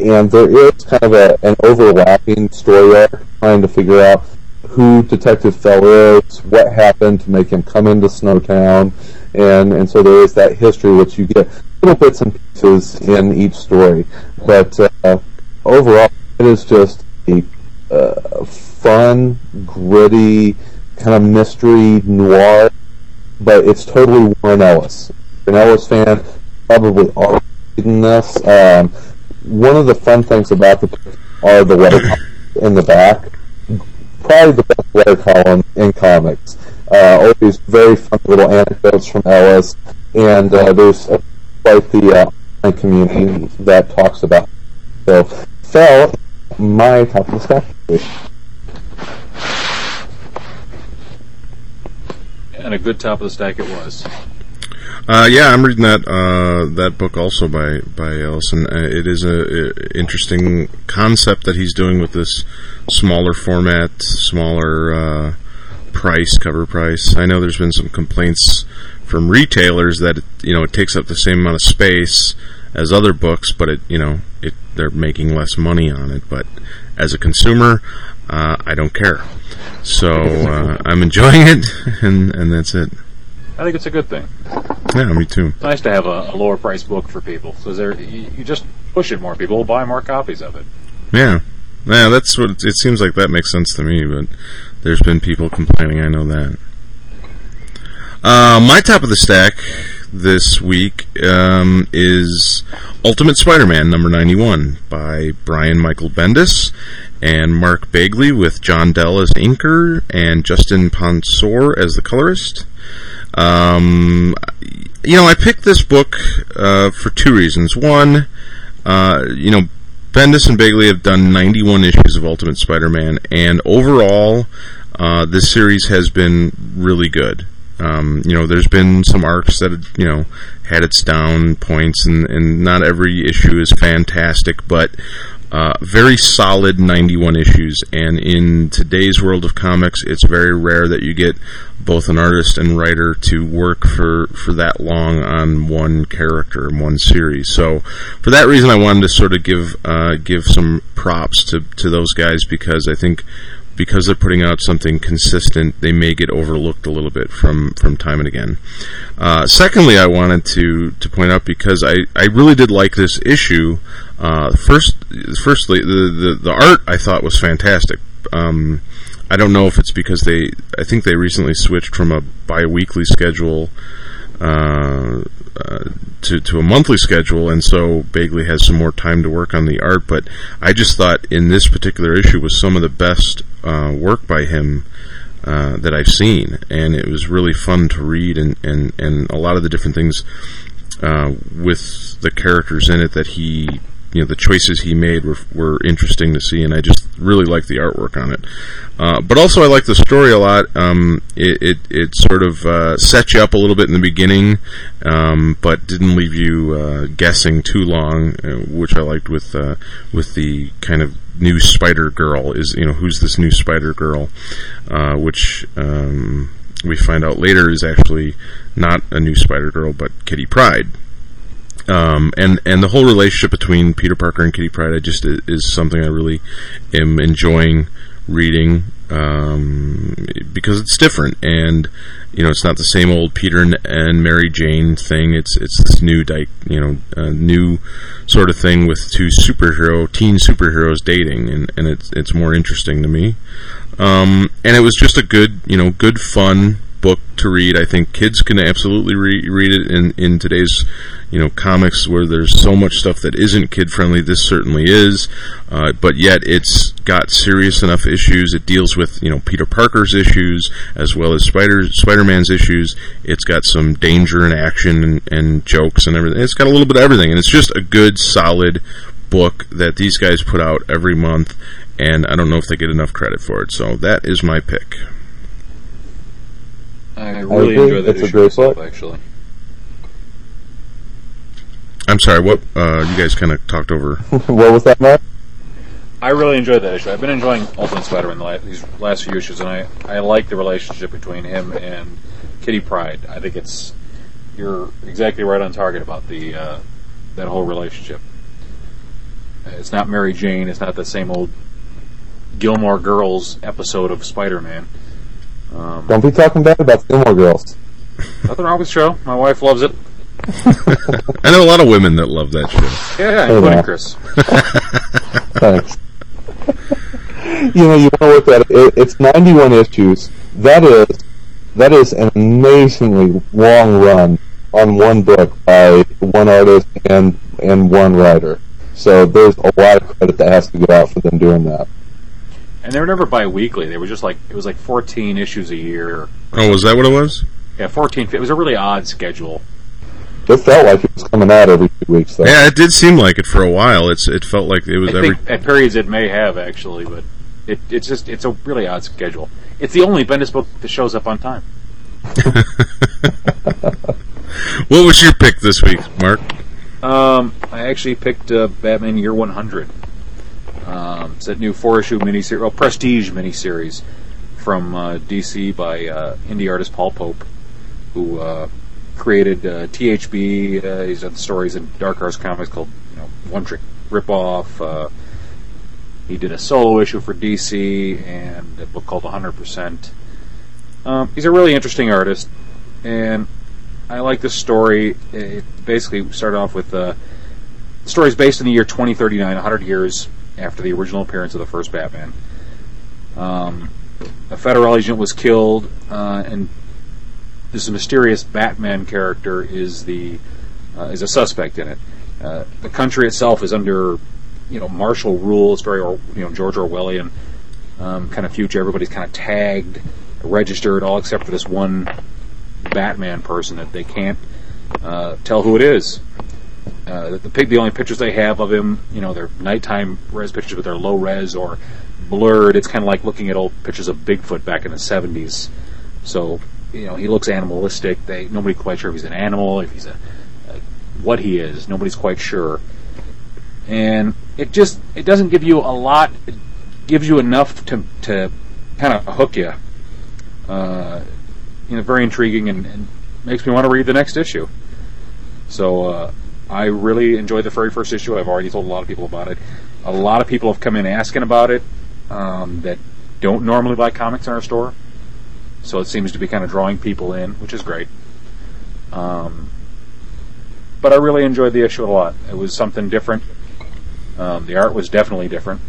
and there is kind of a, an overlapping story arc trying to figure out who Detective Fell is, what happened to make him come into Snowtown, and and so there is that history which you get little bits and pieces in each story, but uh, overall it is just a uh, fun, gritty kind of mystery noir, but it's totally Warren Ellis. An Ellis fan probably already reading this. Um, one of the fun things about the are the letter in the back. Probably the best letter column in comics. Uh, always very fun little anecdotes from Ellis, and uh, there's quite the uh, online community that talks about. It. So, Fell, my top of the stack. And a good top of the stack it was. Uh, yeah, I'm reading that uh, that book also by by Ellison. Uh, it is a, a interesting concept that he's doing with this smaller format, smaller uh, price, cover price. I know there's been some complaints from retailers that you know it takes up the same amount of space as other books, but it you know it they're making less money on it. But as a consumer, uh, I don't care. So uh, I'm enjoying it, and and that's it. I think it's a good thing. Yeah, me too. It's nice to have a, a lower price book for people, so there you, you just push it more. People will buy more copies of it. Yeah, yeah. That's what it, it seems like. That makes sense to me. But there's been people complaining. I know that. Uh, my top of the stack this week um, is Ultimate Spider-Man number 91 by Brian Michael Bendis and Mark Bagley with John Dell as inker and Justin Ponsor as the colorist. Um, you know, I picked this book uh, for two reasons. One, uh, you know, Bendis and Bagley have done 91 issues of Ultimate Spider-Man, and overall, uh, this series has been really good. Um, you know, there's been some arcs that you know had its down points, and, and not every issue is fantastic, but uh, very solid 91 issues. And in today's world of comics, it's very rare that you get both an artist and writer to work for for that long on one character in one series. So, for that reason, I wanted to sort of give uh, give some props to to those guys because I think because they're putting out something consistent, they may get overlooked a little bit from, from time and again. Uh, secondly, I wanted to, to point out because I, I really did like this issue. Uh, first, firstly, the, the, the art I thought was fantastic. Um, I don't know if it's because they, I think they recently switched from a bi-weekly schedule uh, uh, to to a monthly schedule, and so Bagley has some more time to work on the art. But I just thought in this particular issue was some of the best uh, work by him uh, that I've seen, and it was really fun to read, and and and a lot of the different things with the characters in it that he you know the choices he made were were interesting to see, and I just really like the artwork on it. Uh, but also, I like the story a lot. Um, it, it, it sort of uh, set you up a little bit in the beginning, um, but didn't leave you uh, guessing too long, uh, which I liked with uh, with the kind of new Spider Girl. Is you know who's this new Spider Girl, uh, which. Um, we find out later is actually not a new Spider Girl, but Kitty Pryde, um, and and the whole relationship between Peter Parker and Kitty Pryde, I just is something I really am enjoying reading um, because it's different, and you know it's not the same old Peter and, and Mary Jane thing. It's it's this new di- you know uh, new sort of thing with two superhero teen superheroes dating, and, and it's it's more interesting to me. Um, and it was just a good you know good fun book to read. I think kids can absolutely re- read it in, in today's, you know, comics where there's so much stuff that isn't kid friendly. This certainly is, uh, but yet it's got serious enough issues. It deals with you know Peter Parker's issues as well as Spider Spider Man's issues. It's got some danger and action and, and jokes and everything. It's got a little bit of everything, and it's just a good, solid book that these guys put out every month. And I don't know if they get enough credit for it. So that is my pick. I really agree. enjoy that It's a issue great myself, book. actually. I'm sorry. What uh, you guys kind of talked over? what was that, Mark? I really enjoyed that issue. I've been enjoying Ultimate Spider-Man the la- these last few issues, and I, I like the relationship between him and Kitty Pryde. I think it's you're exactly right on target about the uh, that whole relationship. It's not Mary Jane. It's not the same old Gilmore Girls episode of Spider-Man. Um, Don't be talking bad about the Gilmore Girls. nothing wrong with the show. My wife loves it. I know a lot of women that love that show. Yeah, yeah, Hey, including. Chris. Thanks. you know, you want to look at it, it. It's 91 issues. That is that is an amazingly long run on one book by one artist and and one writer. So there's a lot of credit that has to go out for them doing that. And they were never bi-weekly. They were just like it was like 14 issues a year. Oh, was that what it was? Yeah, 14. It was a really odd schedule. It felt like it was coming out every two weeks, though. Yeah, it did seem like it for a while. It's it felt like it was I every. think at periods it may have actually, but it, it's just it's a really odd schedule. It's the only Bendis book that shows up on time. What was your pick this week, Mark? Um, I actually picked uh, Batman Year 100. Um, it's that new four issue miniseries, well, prestige miniseries from uh, DC by uh, indie artist Paul Pope, who uh, created uh, THB. Uh, he's done stories in Dark Horse Comics called you know, One Trick Ripoff. Uh, he did a solo issue for DC and a book called 100%. Um, he's a really interesting artist, and I like this story. It basically started off with the story is based in the year 2039, 100 years after the original appearance of the first Batman. Um, a federal agent was killed, uh, and this mysterious Batman character is the uh, is a suspect in it. Uh, the country itself is under you know martial rule. It's very you know George Orwellian um, kind of future. Everybody's kind of tagged, registered, all except for this one Batman person that they can't uh, tell who it is. Uh, the, the, the only pictures they have of him, you know, they're nighttime res pictures, but they're low res or blurred. It's kind of like looking at old pictures of Bigfoot back in the '70s. So, you know, he looks animalistic. They nobody's quite sure if he's an animal, if he's a, a what he is. Nobody's quite sure. And it just it doesn't give you a lot. It gives you enough to to kind of hook you. Uh, you know, very intriguing and, and, makes me want to read the next issue. So uh, I really enjoyed the very first issue. I've already told a lot of people about it. A lot of people have come in asking about it um, that don't normally buy comics in our store. So it seems to be kind of drawing people in, which is great. Um, but I really enjoyed the issue a lot. It was something different. Um, the art was definitely different,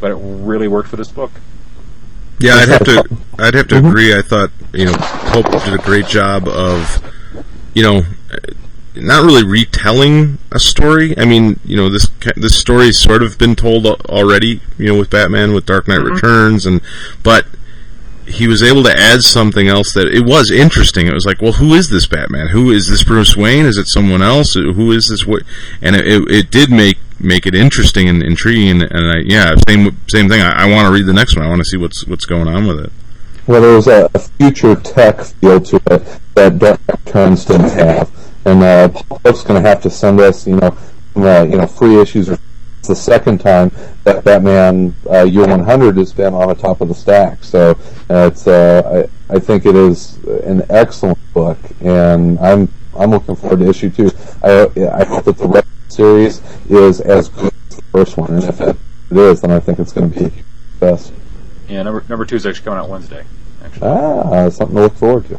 but it really worked for this book. Yeah, I'd have to. I'd have to mm-hmm. agree. I thought you know Pope did a great job of, you know, not really retelling a story. I mean, you know, this this story's sort of been told already. You know, with Batman, with Dark Knight mm-hmm. Returns, and but he was able to add something else that it was interesting. It was like, well, who is this Batman? Who is this Bruce Wayne? Is it someone else? Who is this? What? And it, it, it did make make it interesting and intriguing. And I, yeah, same same thing. I, I want to read the next one. I want to see what's what's going on with it. Well, there was a, a future tech feel to it that Dark Returns didn't have, and uh, Pope's going to have to send us, you know, uh, you know, free issues or the second time that Batman uh, Year 100 has been on the top of the stack. So uh, it's uh, I, I think it is an excellent book, and I'm I'm looking forward to issue two. I I hope that the rest of the series is as good as the first one, and if it is, then I think it's going to be best. Yeah, number number two is actually coming out Wednesday. Actually. Ah, something to look forward to.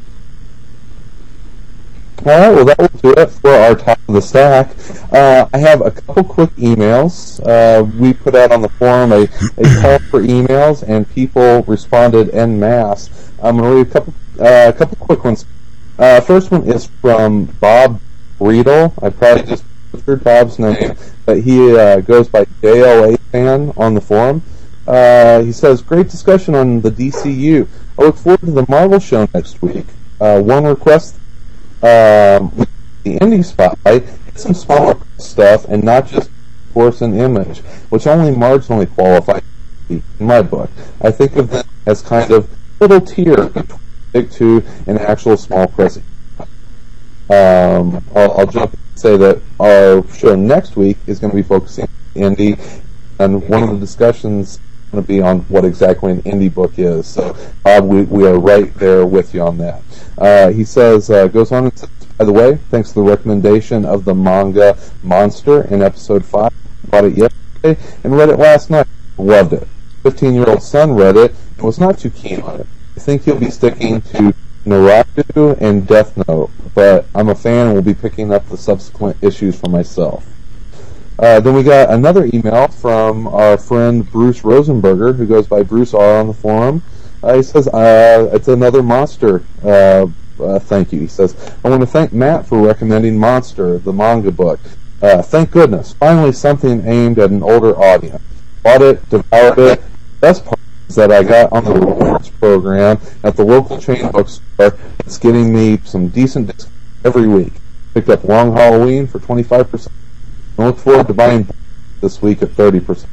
All right, well, that will do it for our top of the stack. Uh, I have a couple quick emails. Uh, we put out on the forum a, a call for emails, and people responded en masse. I'm going to read a couple, uh, a couple quick ones. Uh, first one is from Bob Riedel. I probably just butchered Bob's name, but he uh, goes by JLA fan on the forum. Uh, he says, "Great discussion on the DCU. I look forward to the Marvel show next week. one request um, the indie spotlight, get some smaller stuff and not just Horse and Image, which only marginally qualifies in my book. I think of them as kind of little tier two and actual small press. Um, I'll, I'll jump and say that our show next week is going to be focusing on indie, and one of the discussions going to be on what exactly an indie book is. So, Bob, we, we are right there with you on that. Uh, he says, uh, goes on by the way, thanks to the recommendation of the manga Monster in episode 5, bought it yesterday and read it last night. Loved it. 15 year old son read it and was not too keen on it. I think he'll be sticking to Naruto and Death Note, but I'm a fan and will be picking up the subsequent issues for myself. Uh, then we got another email from our friend Bruce Rosenberger, who goes by Bruce R on the forum. Uh, he says, uh, it's another monster. Uh, uh, thank you. He says, I want to thank Matt for recommending Monster, the manga book. Uh, thank goodness. Finally something aimed at an older audience. Bought it, devoured it. Best part is that I got on the rewards program at the local chain bookstore. It's getting me some decent discounts every week. Picked up Long Halloween for 25%. Look forward to buying this week at 30%.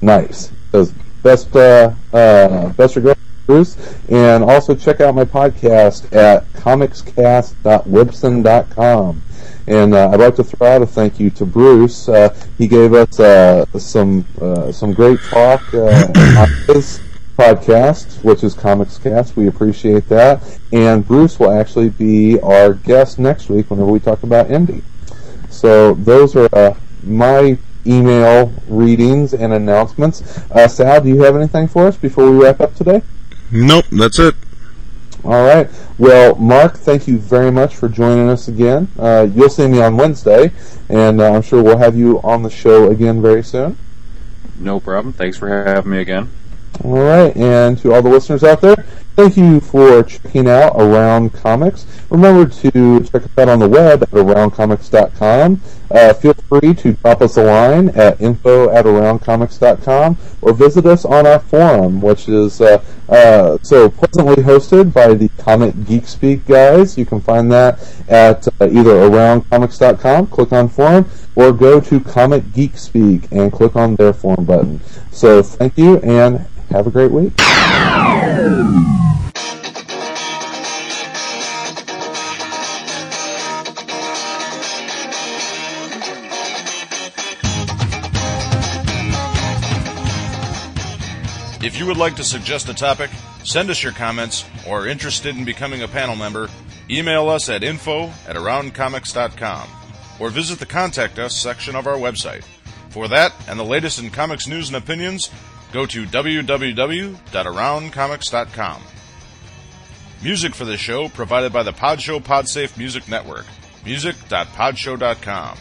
Nice. Says, best, uh, uh, best regards Bruce. And also check out my podcast at comicscast.libsyn.com. And uh, I'd like to throw out a thank you to Bruce. Uh, he gave us uh, some uh, some great talk uh, on his podcast, which is Comics Cast. We appreciate that. And Bruce will actually be our guest next week whenever we talk about indie. So those are uh, my email readings and announcements. Uh, Sal, do you have anything for us before we wrap up today? Nope, that's it. All right. Well, Mark, thank you very much for joining us again. Uh, you'll see me on Wednesday, and uh, I'm sure we'll have you on the show again very soon. No problem. Thanks for having me again. All right, and to all the listeners out there, thank you for checking out Around Comics. Remember to check us out on the web at aroundcomics.com. Uh, feel free to drop us a line at info at aroundcomics.com or visit us on our forum, which is uh, uh, so pleasantly hosted by the Comic Geek Speak guys. You can find that at uh, either aroundcomics.com, click on forum, or go to Comic Geek Speak and click on their forum button. So thank you and have a great week. You would like to suggest a topic, send us your comments, or are interested in becoming a panel member, email us at info at aroundcomics.com or visit the Contact Us section of our website. For that and the latest in comics news and opinions, go to www.aroundcomics.com. Music for this show provided by the Podshow Podsafe Music Network. Music.podshow.com.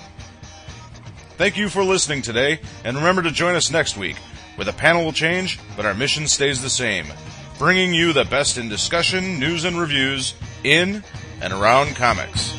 Thank you for listening today, and remember to join us next week, where the panel will change, but our mission stays the same bringing you the best in discussion, news, and reviews in and around comics.